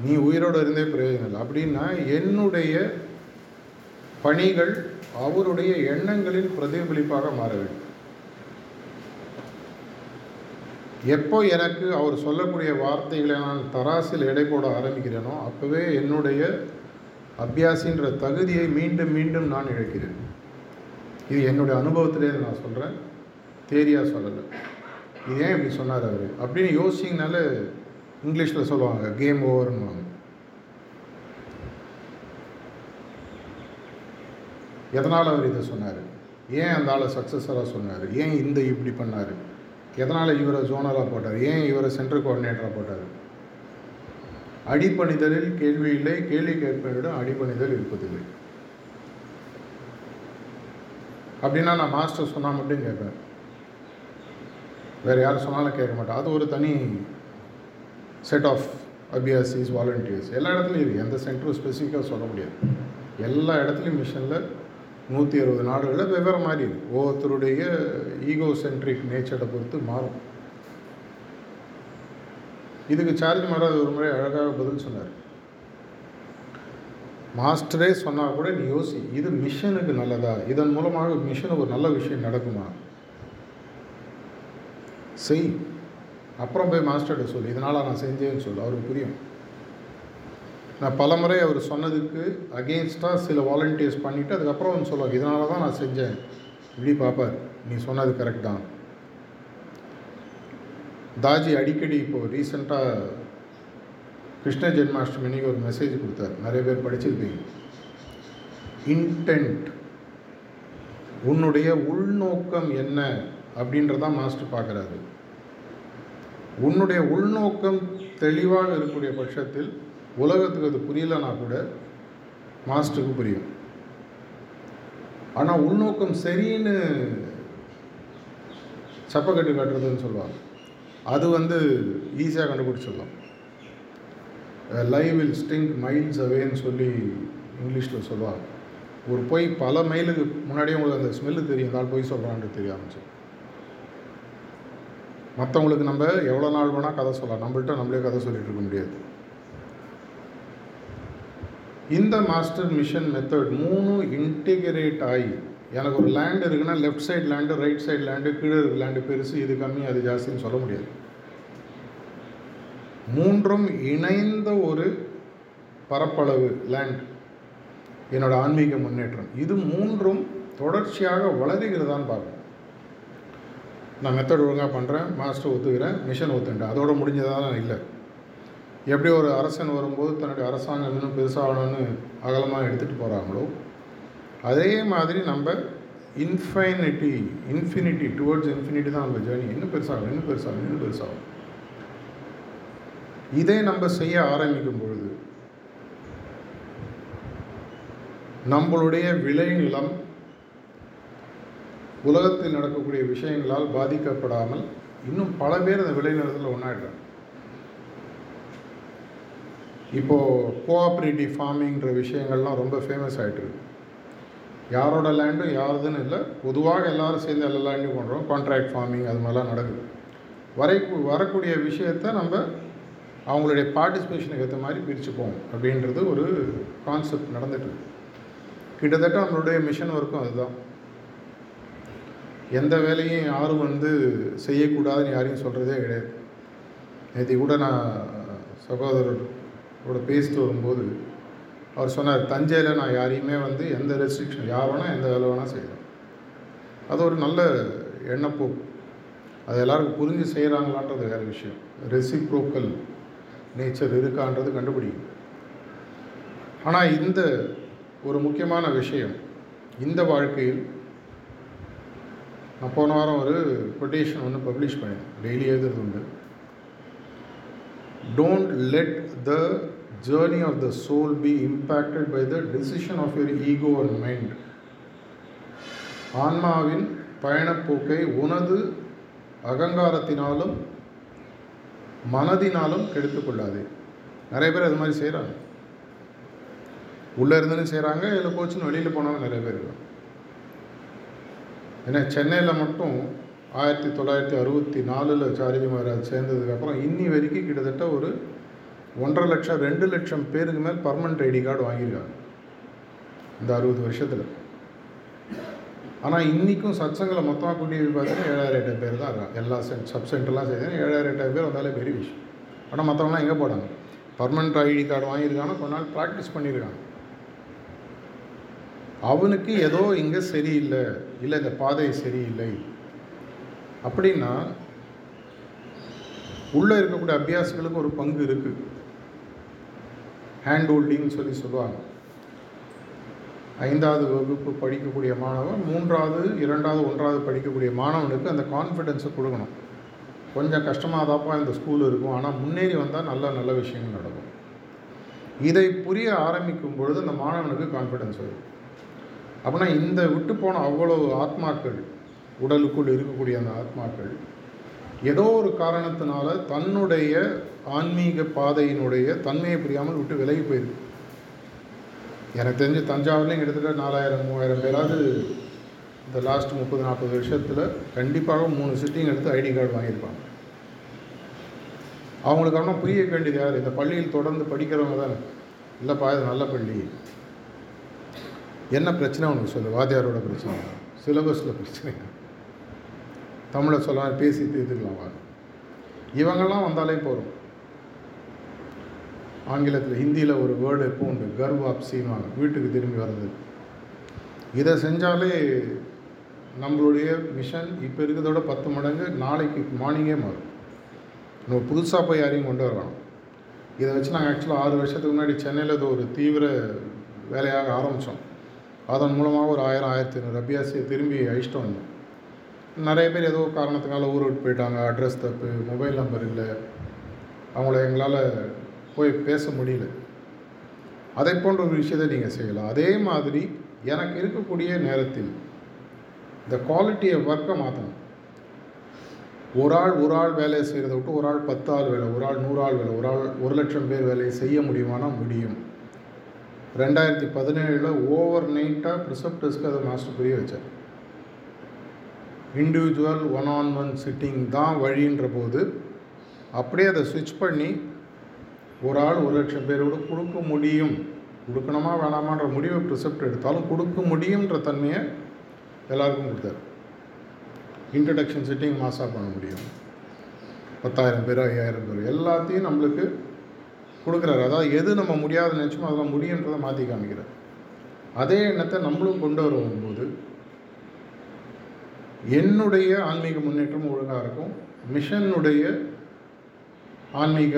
நீ உயிரோடு இருந்தே பிரயோஜனம் இல்லை. அப்படின்னா என்னுடைய பணிகள் அவருடைய எண்ணங்களின் பிரதிபலிப்பாக மாற வேண்டும். எப்போ எனக்கு அவர் சொல்லக்கூடிய வார்த்தைகளை நான் தராசில் எடை போட ஆரம்பிக்கிறேனோ அப்போவே என்னுடைய அபியாசின்ற தகுதியை மீண்டும் மீண்டும் நான் இழக்கிறேன். இது என்னுடைய அனுபவத்திலே நான் சொல்கிறேன் தேரியாக சொல்லலை. இது ஏன் இப்படி சொன்னார் அவர்? அப்படின்னு யோசிச்சிங்கனால இங்கிலீஷில் சொல்லுவாங்க கேம் ஓவர்னுவாங்க எதனால் அவர் இதை சொன்னார்? ஏன் அந்த ஆளை சக்ஸஸராக சொன்னார்? ஏன் இந்த இப்படி பண்ணார்? எதனால் இவரை ஜோனராக போட்டார்? ஏன் இவரை சென்ட்ரல் கோஆர்டினேட்டராக போட்டார்? அடிப்பணிதலில் கேள்வி இல்லை கேள்வி கேட்பவரிடம் அடிப்பணிதல் இருப்பதில்லை. அப்படின்னா நான் மாஸ்டர் சொன்னால் மட்டும் கேட்பேன். வேறு யாரும் சொன்னாலும் கேட்க மாட்டேன். அது ஒரு தனி செட் ஆஃப் அபியாசிஸ் வாலண்டியர்ஸ் எல்லா இடத்துலையும் இருக்குது எந்த சென்டரும் ஸ்பெசிஃபிக்காக சொல்ல முடியாது. எல்லா இடத்துலையும் மிஷனில் நூற்றி அறுபது நாடுகளில் வெவ்வேறு மாதிரி இருக்குது ஒவ்வொருத்தருடைய ஈகோ சென்ட்ரிக் நேச்சரை பொறுத்து மாறும். இதுக்கு சார்ஜ் மகாராஜ் ஒரு முறை அழகாக பதில் சொன்னார். மாஸ்டரே சொன்னால் கூட நீ யோசி இது மிஷனுக்கு நல்லதா? இதன் மூலமாக மிஷனுக்கு ஒரு நல்ல விஷயம் நடக்குமா? செய். அப்புறம் போய் மாஸ்டர்கிட்ட சொல்லு. இதனால் நான் செஞ்சேன்னு சொல்லு. அவருக்கு புரியும். நான் பலமுறை அவர் சொன்னதுக்கு அகெயின்ஸ்டாக சில வாலண்டியர்ஸ் பண்ணிவிட்டு அதுக்கப்புறம் வந்து சொல்லுவாங்க இதனால தான் நான் செஞ்சேன். இப்படி பார்ப்பார். நீ சொன்னது கரெக்ட் தான். தாஜி அடிக்கடி இப்போ ரீசெண்டாக கிருஷ்ண ஜென்மாஷ்டமினிக்கு ஒரு மெசேஜ் கொடுத்தார். நிறைய பேர் படிச்சிருப்பீங்க. இன்டென்ட் உன்னுடைய உள்நோக்கம் என்ன அப்படின்றதான் மாஸ்டர் பார்க்குறாரு. உன்னுடைய உள்நோக்கம் தெளிவாக இருக்கக்கூடிய பட்சத்தில் உலகத்துக்கு அது புரியலனா கூட மாஸ்டருக்கு புரியும். ஆனால் உள்நோக்கம் சரின்னு சப்பக்கட்டு கட்டுறதுன்னு சொல்லுவாங்க. அது வந்து ஈஸியாக கண்டுபிடிச்சிடலாம். லைவ் வில் ஸ்டிங்க் மைல்ஸ் அவேன்னு சொல்லி இங்கிலீஷில் சொல்லுவாங்க. ஒரு பொய் பல மைலுக்கு முன்னாடியே உங்களுக்கு அந்த ஸ்மெல்லு தெரியும். தால் போய் சொல்கிறான்ட்டு தெரிய ஆரம்பிச்சு மற்றவங்களுக்கு நம்ம எவ்வளோ நாள் வேணால் கதை சொல்லலாம். நம்மள்ட்ட நம்மளே கதை சொல்லிட்டு இருக்க முடியாது. இந்த மாஸ்டர் மிஷன் மெத்தட் மூணு இன்டிகிரேட் ஆகி எனக்கு ஒரு லேண்டு இருக்குன்னா left side land right side land கீழே இருக்க லேண்டு பெருசு இது கம்மி அது ஜாஸ்தின்னு சொல்ல முடியாது. மூன்றும் இணைந்த ஒரு பரப்பளவு லேண்ட் என்னோடய ஆன்மீக முன்னேற்றம். இது மூன்றும் தொடர்ச்சியாக வளருகிறதான்னு பார்க்கணும். நான் மெத்தட் ஒழுங்காக பண்ணுறேன் மாஸ்டர் ஒத்துக்கிறேன் மிஷன் ஒத்துட்டேன் அதோட முடிஞ்சதான இல்லை. எப்படி ஒரு அரசன் வரும்போது தன்னுடைய அரசாங்கம் இன்னும் பெருசாகணும்னு அகலமாக எடுத்துகிட்டு போகிறாங்களோ அதே மாதிரி நம்ம இன்ஃபைனிட்டி இன்ஃபினிட்டி டுவர்ட்ஸ் இன்ஃபினிட்டி தான் நம்ம ஜேர்னி இன்னும் பெருசாகும் இன்னும் பெருசாகும் இன்னும் பெருசாகும் இதை நம்ம செய்ய ஆரம்பிக்கும் பொழுது நம்மளுடைய விளைநிலம் உலகத்தில் நடக்கக்கூடிய விஷயங்களால் பாதிக்கப்படாமல் இன்னும் பல பேர் அந்த விளைநிலத்தில் ஒன்றாயிடுறாங்க இப்போது கோஆப்ரேட்டிவ் ஃபார்மிங்கிற விஷயங்கள்லாம் ரொம்ப ஃபேமஸ் ஆகிட்டுருக்கு யாரோட லேண்டும் யாருதுன்னு இல்லை பொதுவாக எல்லாரும் சேர்ந்து எல்லா லேண்டையும் பண்ணுறோம் கான்ட்ராக்ட் ஃபார்மிங் அது மாதிரிலாம் நடக்குது. வரை வரக்கூடிய விஷயத்தை நம்ம அவங்களுடைய பார்ட்டிசிபேஷனுக்கு ஏற்ற மாதிரி பிரிச்சுப்போம் அப்படின்றது ஒரு கான்செப்ட் நடந்துட்டு கிட்டத்தட்ட நம்மளுடைய மிஷன் ஒர்க்கும் அதுதான். எந்த வேலையும் யாரும் வந்து செய்யக்கூடாதுன்னு யாரையும் சொல்கிறதே கிடையாது. நேற்று கூட நான் சகோதரரோட பேசிட்டு வரும்போது அவர் சொன்னார் தஞ்சையில் நான் யாரையுமே வந்து எந்த ரெஸ்ட்ரிக்ஷன் யார் வேணால் எந்த வேலை வேணால் செய்யலாம். அது ஒரு நல்ல எண்ணப்போக்கு. அது எல்லாருக்கும் புரிஞ்சு செய்கிறாங்களான்றது வேறு விஷயம். ரெசிப்ரோக்கல் நேச்சர் இருக்கான்றது கண்டுபிடிக்கும். ஆனால் இந்த ஒரு முக்கியமான விஷயம் இந்த வாழ்க்கையில் நான் போன வாரம் ஒரு கொட்டேஷன் ஒன்று பப்ளிஷ் பண்ணேன் டெய்லி எழுதுறது உண்டு. Don't let the journey of the soul be impacted by the decision of your ego and mind ஆன்மாவின் பயணப்போக்கை உனது அகங்காரத்தினாலும் மனதினாலும் கெடுத்து கொள்ளாதே. நிறைய பேர் அது மாதிரி செய்கிறாங்க உள்ளே இருந்துன்னு செய்கிறாங்க இல்லை கோச்சுன்னு வெளியில் போனவங்க நிறைய பேர் இருக்காங்க. ஏன்னா சென்னையில் மட்டும் ஆயிரத்தி தொள்ளாயிரத்தி அறுபத்தி நாலில் சாரிஜி மகாராஜ் சேர்ந்ததுக்கப்புறம் இன்னி வரைக்கும் கிட்டத்தட்ட ஒரு ஒன்றரை லட்சம் ரெண்டு லட்சம் பேருக்கு மேல் பர்மனெண்ட் ஐடி கார்டு வாங்கியிருக்காங்க. இந்த அறுபது வருஷத்தில். ஆனால் இன்றைக்கும் சத்சங்களை மொத்தமாக கூட்டி பார்த்தீங்கன்னா ஏழாயிரம் எட்டாயிரம் பேர் தான் இருக்காங்க. எல்லா சென்ட் சப் சென்டர்லாம் செய்தாங்க ஏழாயிரம் எட்டாயிரம் பேர் வந்தாலே பெரிய விஷயம். ஆனால் மற்றவங்களாம் எங்கே போனாங்க பர்மனெண்ட் ஐடி கார்டு வாங்கியிருக்காங்க கொஞ்ச நாள் ப்ராக்டிஸ் பண்ணியிருக்காங்க. அவனுக்கு ஏதோ இங்கே சரியில்லை இல்லை இந்த பாதை சரியில்லை. அப்படின்னா உள்ளே இருக்கக்கூடிய அபியாசிகளுக்கு ஒரு பங்கு இருக்குது ஹேண்ட் ஹோல்டிங்னு சொல்லி சொல்லுவாங்க. ஐந்தாவது வகுப்பு படிக்கக்கூடிய மாணவன் மூன்றாவது இரண்டாவது ஒன்றாவது படிக்கக்கூடிய மாணவனுக்கு அந்த கான்ஃபிடென்ஸை கொடுக்கணும். கொஞ்சம் கஷ்டமாக தாப்பா இந்த ஸ்கூல் இருக்கும். ஆனால் முன்னேறி வந்தால் நல்ல நல்ல விஷயங்கள் நடக்கும். இதை புரிய ஆரம்பிக்கும் பொழுது அந்த மாணவனுக்கு கான்ஃபிடென்ஸ் வரும். அப்படின்னா இந்த விட்டு போன அவ்வளோ ஆத்மாக்கள் உடலுக்குள் இருக்கக்கூடிய அந்த ஆத்மாக்கள் ஏதோ ஒரு காரணத்தினால தன்னுடைய ஆன்மீக பாதையினுடைய தன்மையை புரியாமல் விட்டு விலகி போயிருக்கு. எனக்கு தெரிஞ்சு தஞ்சாவூர்லேயும் கிட்டத்தட்ட நாலாயிரம் மூவாயிரம் பேராவது இந்த லாஸ்ட் முப்பது நாற்பது வருஷத்தில் கண்டிப்பாக மூணு சிட்டிங் எடுத்து ஐடி கார்டு வாங்கியிருப்பாங்க. அவங்களுக்கு ஆனால் புரிய வேண்டியது யார்? இந்த பள்ளியில் தொடர்ந்து படிக்கிறவங்க தானே. இல்லைப்பா இது நல்ல பள்ளி. என்ன பிரச்சனை உனக்கு சொல்லு? வாத்தியாரோட பிரச்சனை. சிலபஸில் பிரச்சனை. தமிழை சொல்லலாம் பேசி தீர்த்துக்கலாம் வாங்க இவங்கெல்லாம் வந்தாலே போகிறோம் ஆங்கிலத்தில் ஹிந்தியில் ஒரு வேர்டு எப்போ உண்டு? கர்வ் வீட்டுக்கு திரும்பி வர்றது. இதை செஞ்சாலே நம்மளுடைய மிஷன் இப்போ இருக்கிறதோட பத்து மடங்கு நாளைக்கு மார்னிங்கே மாறும். நம்ம புதுசாக போய் யாரையும் கொண்டு வரலாம். இதை வச்சு நாங்கள் ஆக்சுவலாக ஆறு வருஷத்துக்கு முன்னாடி சென்னையில் இது ஒரு தீவிர வேலையாக ஆரம்பித்தோம் அதன் மூலமாக ஒரு ஆயிரம் ஆயிரத்தி ஐநூறு அபியாசியை திரும்பி அழிச்சிட்டு வந்தோம். நிறைய பேர் ஏதோ காரணத்துக்காக ஊர் விட்டு போயிட்டாங்க. அட்ரஸ் தப்பு மொபைல் நம்பர் இல்லை. அவங்கள எங்களால் போய் பேச முடியல. அதை போன்ற ஒரு விஷயத்தை நீங்கள் செய்யலாம். அதே மாதிரி எனக்கு இருக்கக்கூடிய நேரத்தில் இந்த குவாலிட்டியை ஒர்க்கை மாற்றணும் ஒரு ஆள் ஒரு ஆள் வேலையை செய்கிறத விட்டு ஒரு ஆள் பத்து ஆள் வேலை ஒரு ஆள் நூறு ஆள் வேலை ஒரு ஆள் ஒரு லட்சம் பேர் வேலையை செய்ய முடியுமானா முடியும். ரெண்டாயிரத்தி பதினேழில் ஓவர் நைட்டாக ப்ரிசப்டர்ஸ்க்கு அதை மாஸ்டர் புரிய வச்சார். Individual one on one sitting தான் வழின்ற போது அப்படியே அதை ஸ்விட்ச் பண்ணி ஒரு ஆள் ஒரு லட்சம் பேரோட கொடுக்க முடியும். கொடுக்கணுமா வேணாமான்ற முடிவை ப்ரிசெப்ட் எடுத்தாலும் கொடுக்க முடியுன்ற தன்மையை எல்லாருக்கும் கொடுத்தாரு. இன்ட்ரடக்ஷன் சிட்டிங் மாசாக பண்ண முடியும். பத்தாயிரம் பேர் ஐயாயிரம் பேர் எல்லாத்தையும் நம்மளுக்கு கொடுக்குறாரு. அதாவது எது நம்ம முடியாத நினச்சோமோ அதெல்லாம் முடியுன்றதை மாற்றி காமிக்கிறார். அதே எண்ணத்தை நம்மளும் கொண்டு வரும்போது என்னுடைய ஆன்மீக முன்னேற்றம் ஒழுங்காக இருக்கும். மிஷனுடைய ஆன்மீக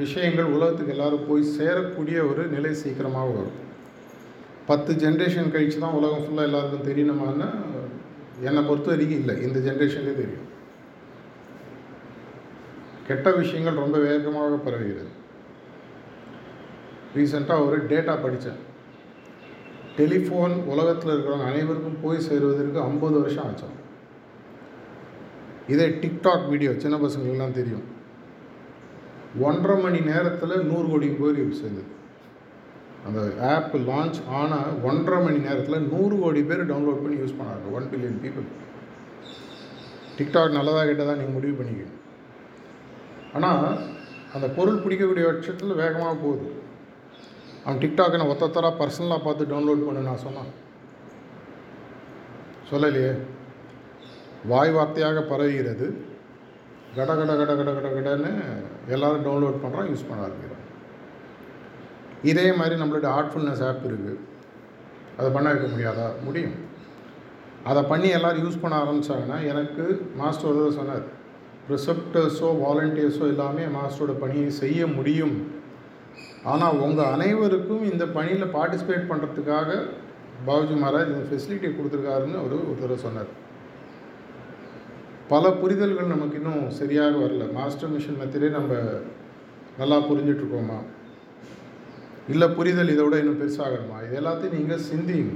விஷயங்கள் உலகத்துக்கு எல்லாரும் போய் சேரக்கூடிய ஒரு நிலை சீக்கிரமாக வரும். பத்து ஜென்ரேஷன் கழிச்சு தான் உலகம் ஃபுல்லாக எல்லாருக்கும் தெரியணுமான்னா என்னை பொறுத்த வரைக்கும் இல்லை. இந்த ஜென்ரேஷன்லேயே தெரியும். கெட்ட விஷயங்கள் ரொம்ப வேகமாக பரவுகிறது. ரீசெண்டாக ஒரு டேட்டா படித்தேன். டெலிஃபோன் உலகத்தில் இருக்கிறவங்க அனைவருக்கும் போய் சேருவதற்கு ஐம்பது வருஷம் ஆச்சோம் இதே டிக்டாக் வீடியோ சின்ன பசங்களுக்குலாம் தெரியும். ஒன்றரை மணி நேரத்தில் நூறு கோடி பேர் யூஸ் சேர்ந்தது அந்த ஆப் லான்ச் ஆனால் ஒன்றரை மணி நேரத்தில் நூறு கோடி பேர் டவுன்லோட் பண்ணி யூஸ் பண்ணாங்க. ஒன் பில்லியன் பீப்புள் டிக்டாக் நல்லதாக கெட்டதாக நீங்கள் முடிவு பண்ணிக்கணும். ஆனால் அந்த பொருள் பிடிக்கக்கூடிய பட்சத்தில் வேகமாக போகுது. அவன் டிக்டாக்கை நான் ஒத்தத்தராக பர்சனலாக பார்த்து டவுன்லோட் பண்ணு நான் சொன்னான். சொல்லலையே. வாய் வார்த்தையாக பரவுகிறது. கட கட கட கட கட கடன்னு எல்லோரும் டவுன்லோட் பண்ணுறோம் யூஸ் பண்ண ஆரம்பிக்கிறோம். இதே மாதிரி நம்மளுடைய ஆர்ட்ஃபுல்னஸ் ஆப் இருக்குது அதை பண்ண வைக்க முடியாதா? முடியும். அதை பண்ணி எல்லோரும் யூஸ் பண்ண ஆரம்பித்தாங்கன்னா எனக்கு மாஸ்டர் ஒரு சொன்னார் ரிசப்டர்ஸோ வாலண்டியர்ஸோ எல்லாமே மாஸ்டரோட பணியை செய்ய முடியும். ஆனால் உங்கள் அனைவருக்கும் இந்த பணியில் பார்ட்டிசிபேட் பண்ணுறதுக்காக பாபுஜி மகாராஜ் இந்த ஃபெசிலிட்டி கொடுத்துருக்காருன்னு அவர் ஒரு சொன்னார். பல புரிதல்கள் நமக்கு இன்னும் சரியாக வரல. மாஸ்டர் மிஷன் மெத்தடே நம்ம நல்லா புரிஞ்சிட்ருக்கோமா? இல்லை புரிதல் இதை விட இன்னும் பெருசாகணுமா? இது எல்லாத்தையும் நீங்கள் சிந்திங்க.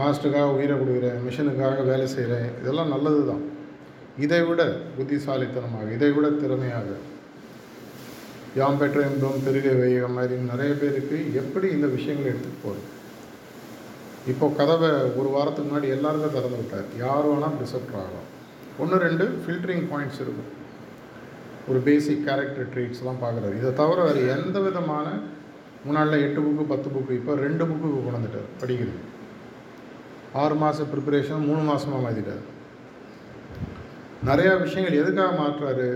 மாஸ்டருக்காக உயிரை கொடுக்குறேன் மிஷனுக்காக வேலை செய்கிறேன் இதெல்லாம் நல்லது தான் இதை விட புத்திசாலித்தனமாக இதை விட திறமையாக. யாம் பெற்ற இன்பம் பெருக வைகம் மாதிரி நிறைய பேருக்கு எப்படி இந்த விஷயங்களை எடுத்துகிட்டு போகிறது இப்போ கதவை ஒரு வாரத்துக்கு முன்னாடி எல்லாருக்கும் திறந்து விட்டார். யார் வேணால் ரிசப்ட் ஆகலாம். ஒன்று ரெண்டு ஃபில்டரிங் பாயிண்ட்ஸ் இருக்கும். ஒரு பேசிக் கேரக்டர் ட்ரீட்ஸ்லாம் பார்க்குறாரு. இதை தவிர வேறு எந்த விதமான முன்னாடில் எட்டு புக்கு பத்து புக்கு இப்போ ரெண்டு புக்கு கொண்டுட்டார் படிக்கிறது. ஆறு மாத ப்ரிப்பரேஷன் மூணு மாதமாக மாற்றிட்டார் நிறையா விஷயங்கள் எதுக்காக மாற்றுறாரு?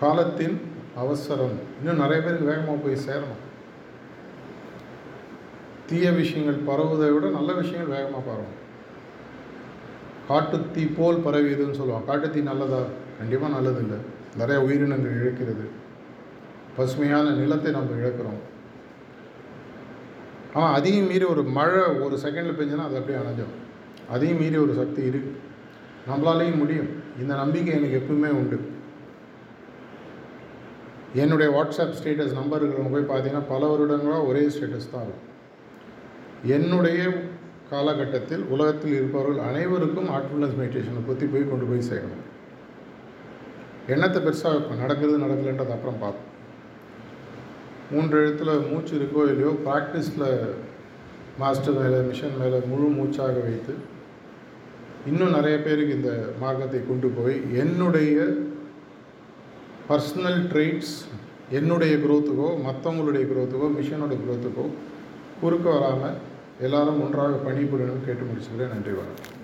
காலத்தின் அவசரம். இன்னும் நிறைய பேருக்கு வேகமாக போய் சேரணும். தீய விஷயங்கள் பரவுவதை விட நல்ல விஷயங்கள் வேகமாக பரவும். காட்டுத்தீ போல் பரவியதுன்னு சொல்லுவாங்க. காட்டுத்தீ நல்லதா? கண்டிப்பாக நல்லது இல்லை நிறைய உயிரினங்கள் இழக்கிறது. பசுமையான நிலத்தை நம்ம இழக்கிறோம். ஆனால் அதையும் மீறி ஒரு மழை ஒரு செகண்டில் பெஞ்சுன்னா அது அப்படியே அணைஞ்சோம் அதையும் மீறி ஒரு சக்தி இருக்குது நம்மளாலேயும் முடியும். இந்த நம்பிக்கை எனக்கு எப்பவுமே உண்டு. என்னுடைய வாட்ஸ்அப் ஸ்டேட்டஸ் நம்பர் இருக்கிறவங்க போய் பார்த்தீங்கன்னா பல வருடங்களாக ஒரே ஸ்டேட்டஸ் தான் இருக்கும். என்னுடைய காலகட்டத்தில் உலகத்தில் இருப்பவர்கள் அனைவருக்கும் ஆர்ட்ஃபுல்னஸ் மெடிடேஷனை பற்றி போய் கொண்டு போய் சேர்க்கணும் எண்ணத்தை பெருசாக வைப்பேன் நடக்கிறது நடக்கலைன்றது அப்புறம் பார்ப்போம் மூன்று எழுத்தில் மூச்சு இருக்கோ இல்லையோ ப்ராக்டிஸில் மாஸ்டர் மேலே மிஷன் மேலே முழு மூச்சாக வைத்து இன்னும் நிறைய பேருக்கு இந்த மார்க்கத்தை கொண்டு போய் என்னுடைய பர்சனல் ட்ரெயிட்ஸ் என்னுடைய குரோத்துக்கோ மற்றவங்களுடைய குரோத்துக்கோ மிஷனோட குரோத்துக்கோ குறுக்க வராமல் எல்லாரும் ஒன்றாக பணிபுரியணும்னு கேட்டு முடிச்சுக்கிறேன். நன்றி வணக்கம்.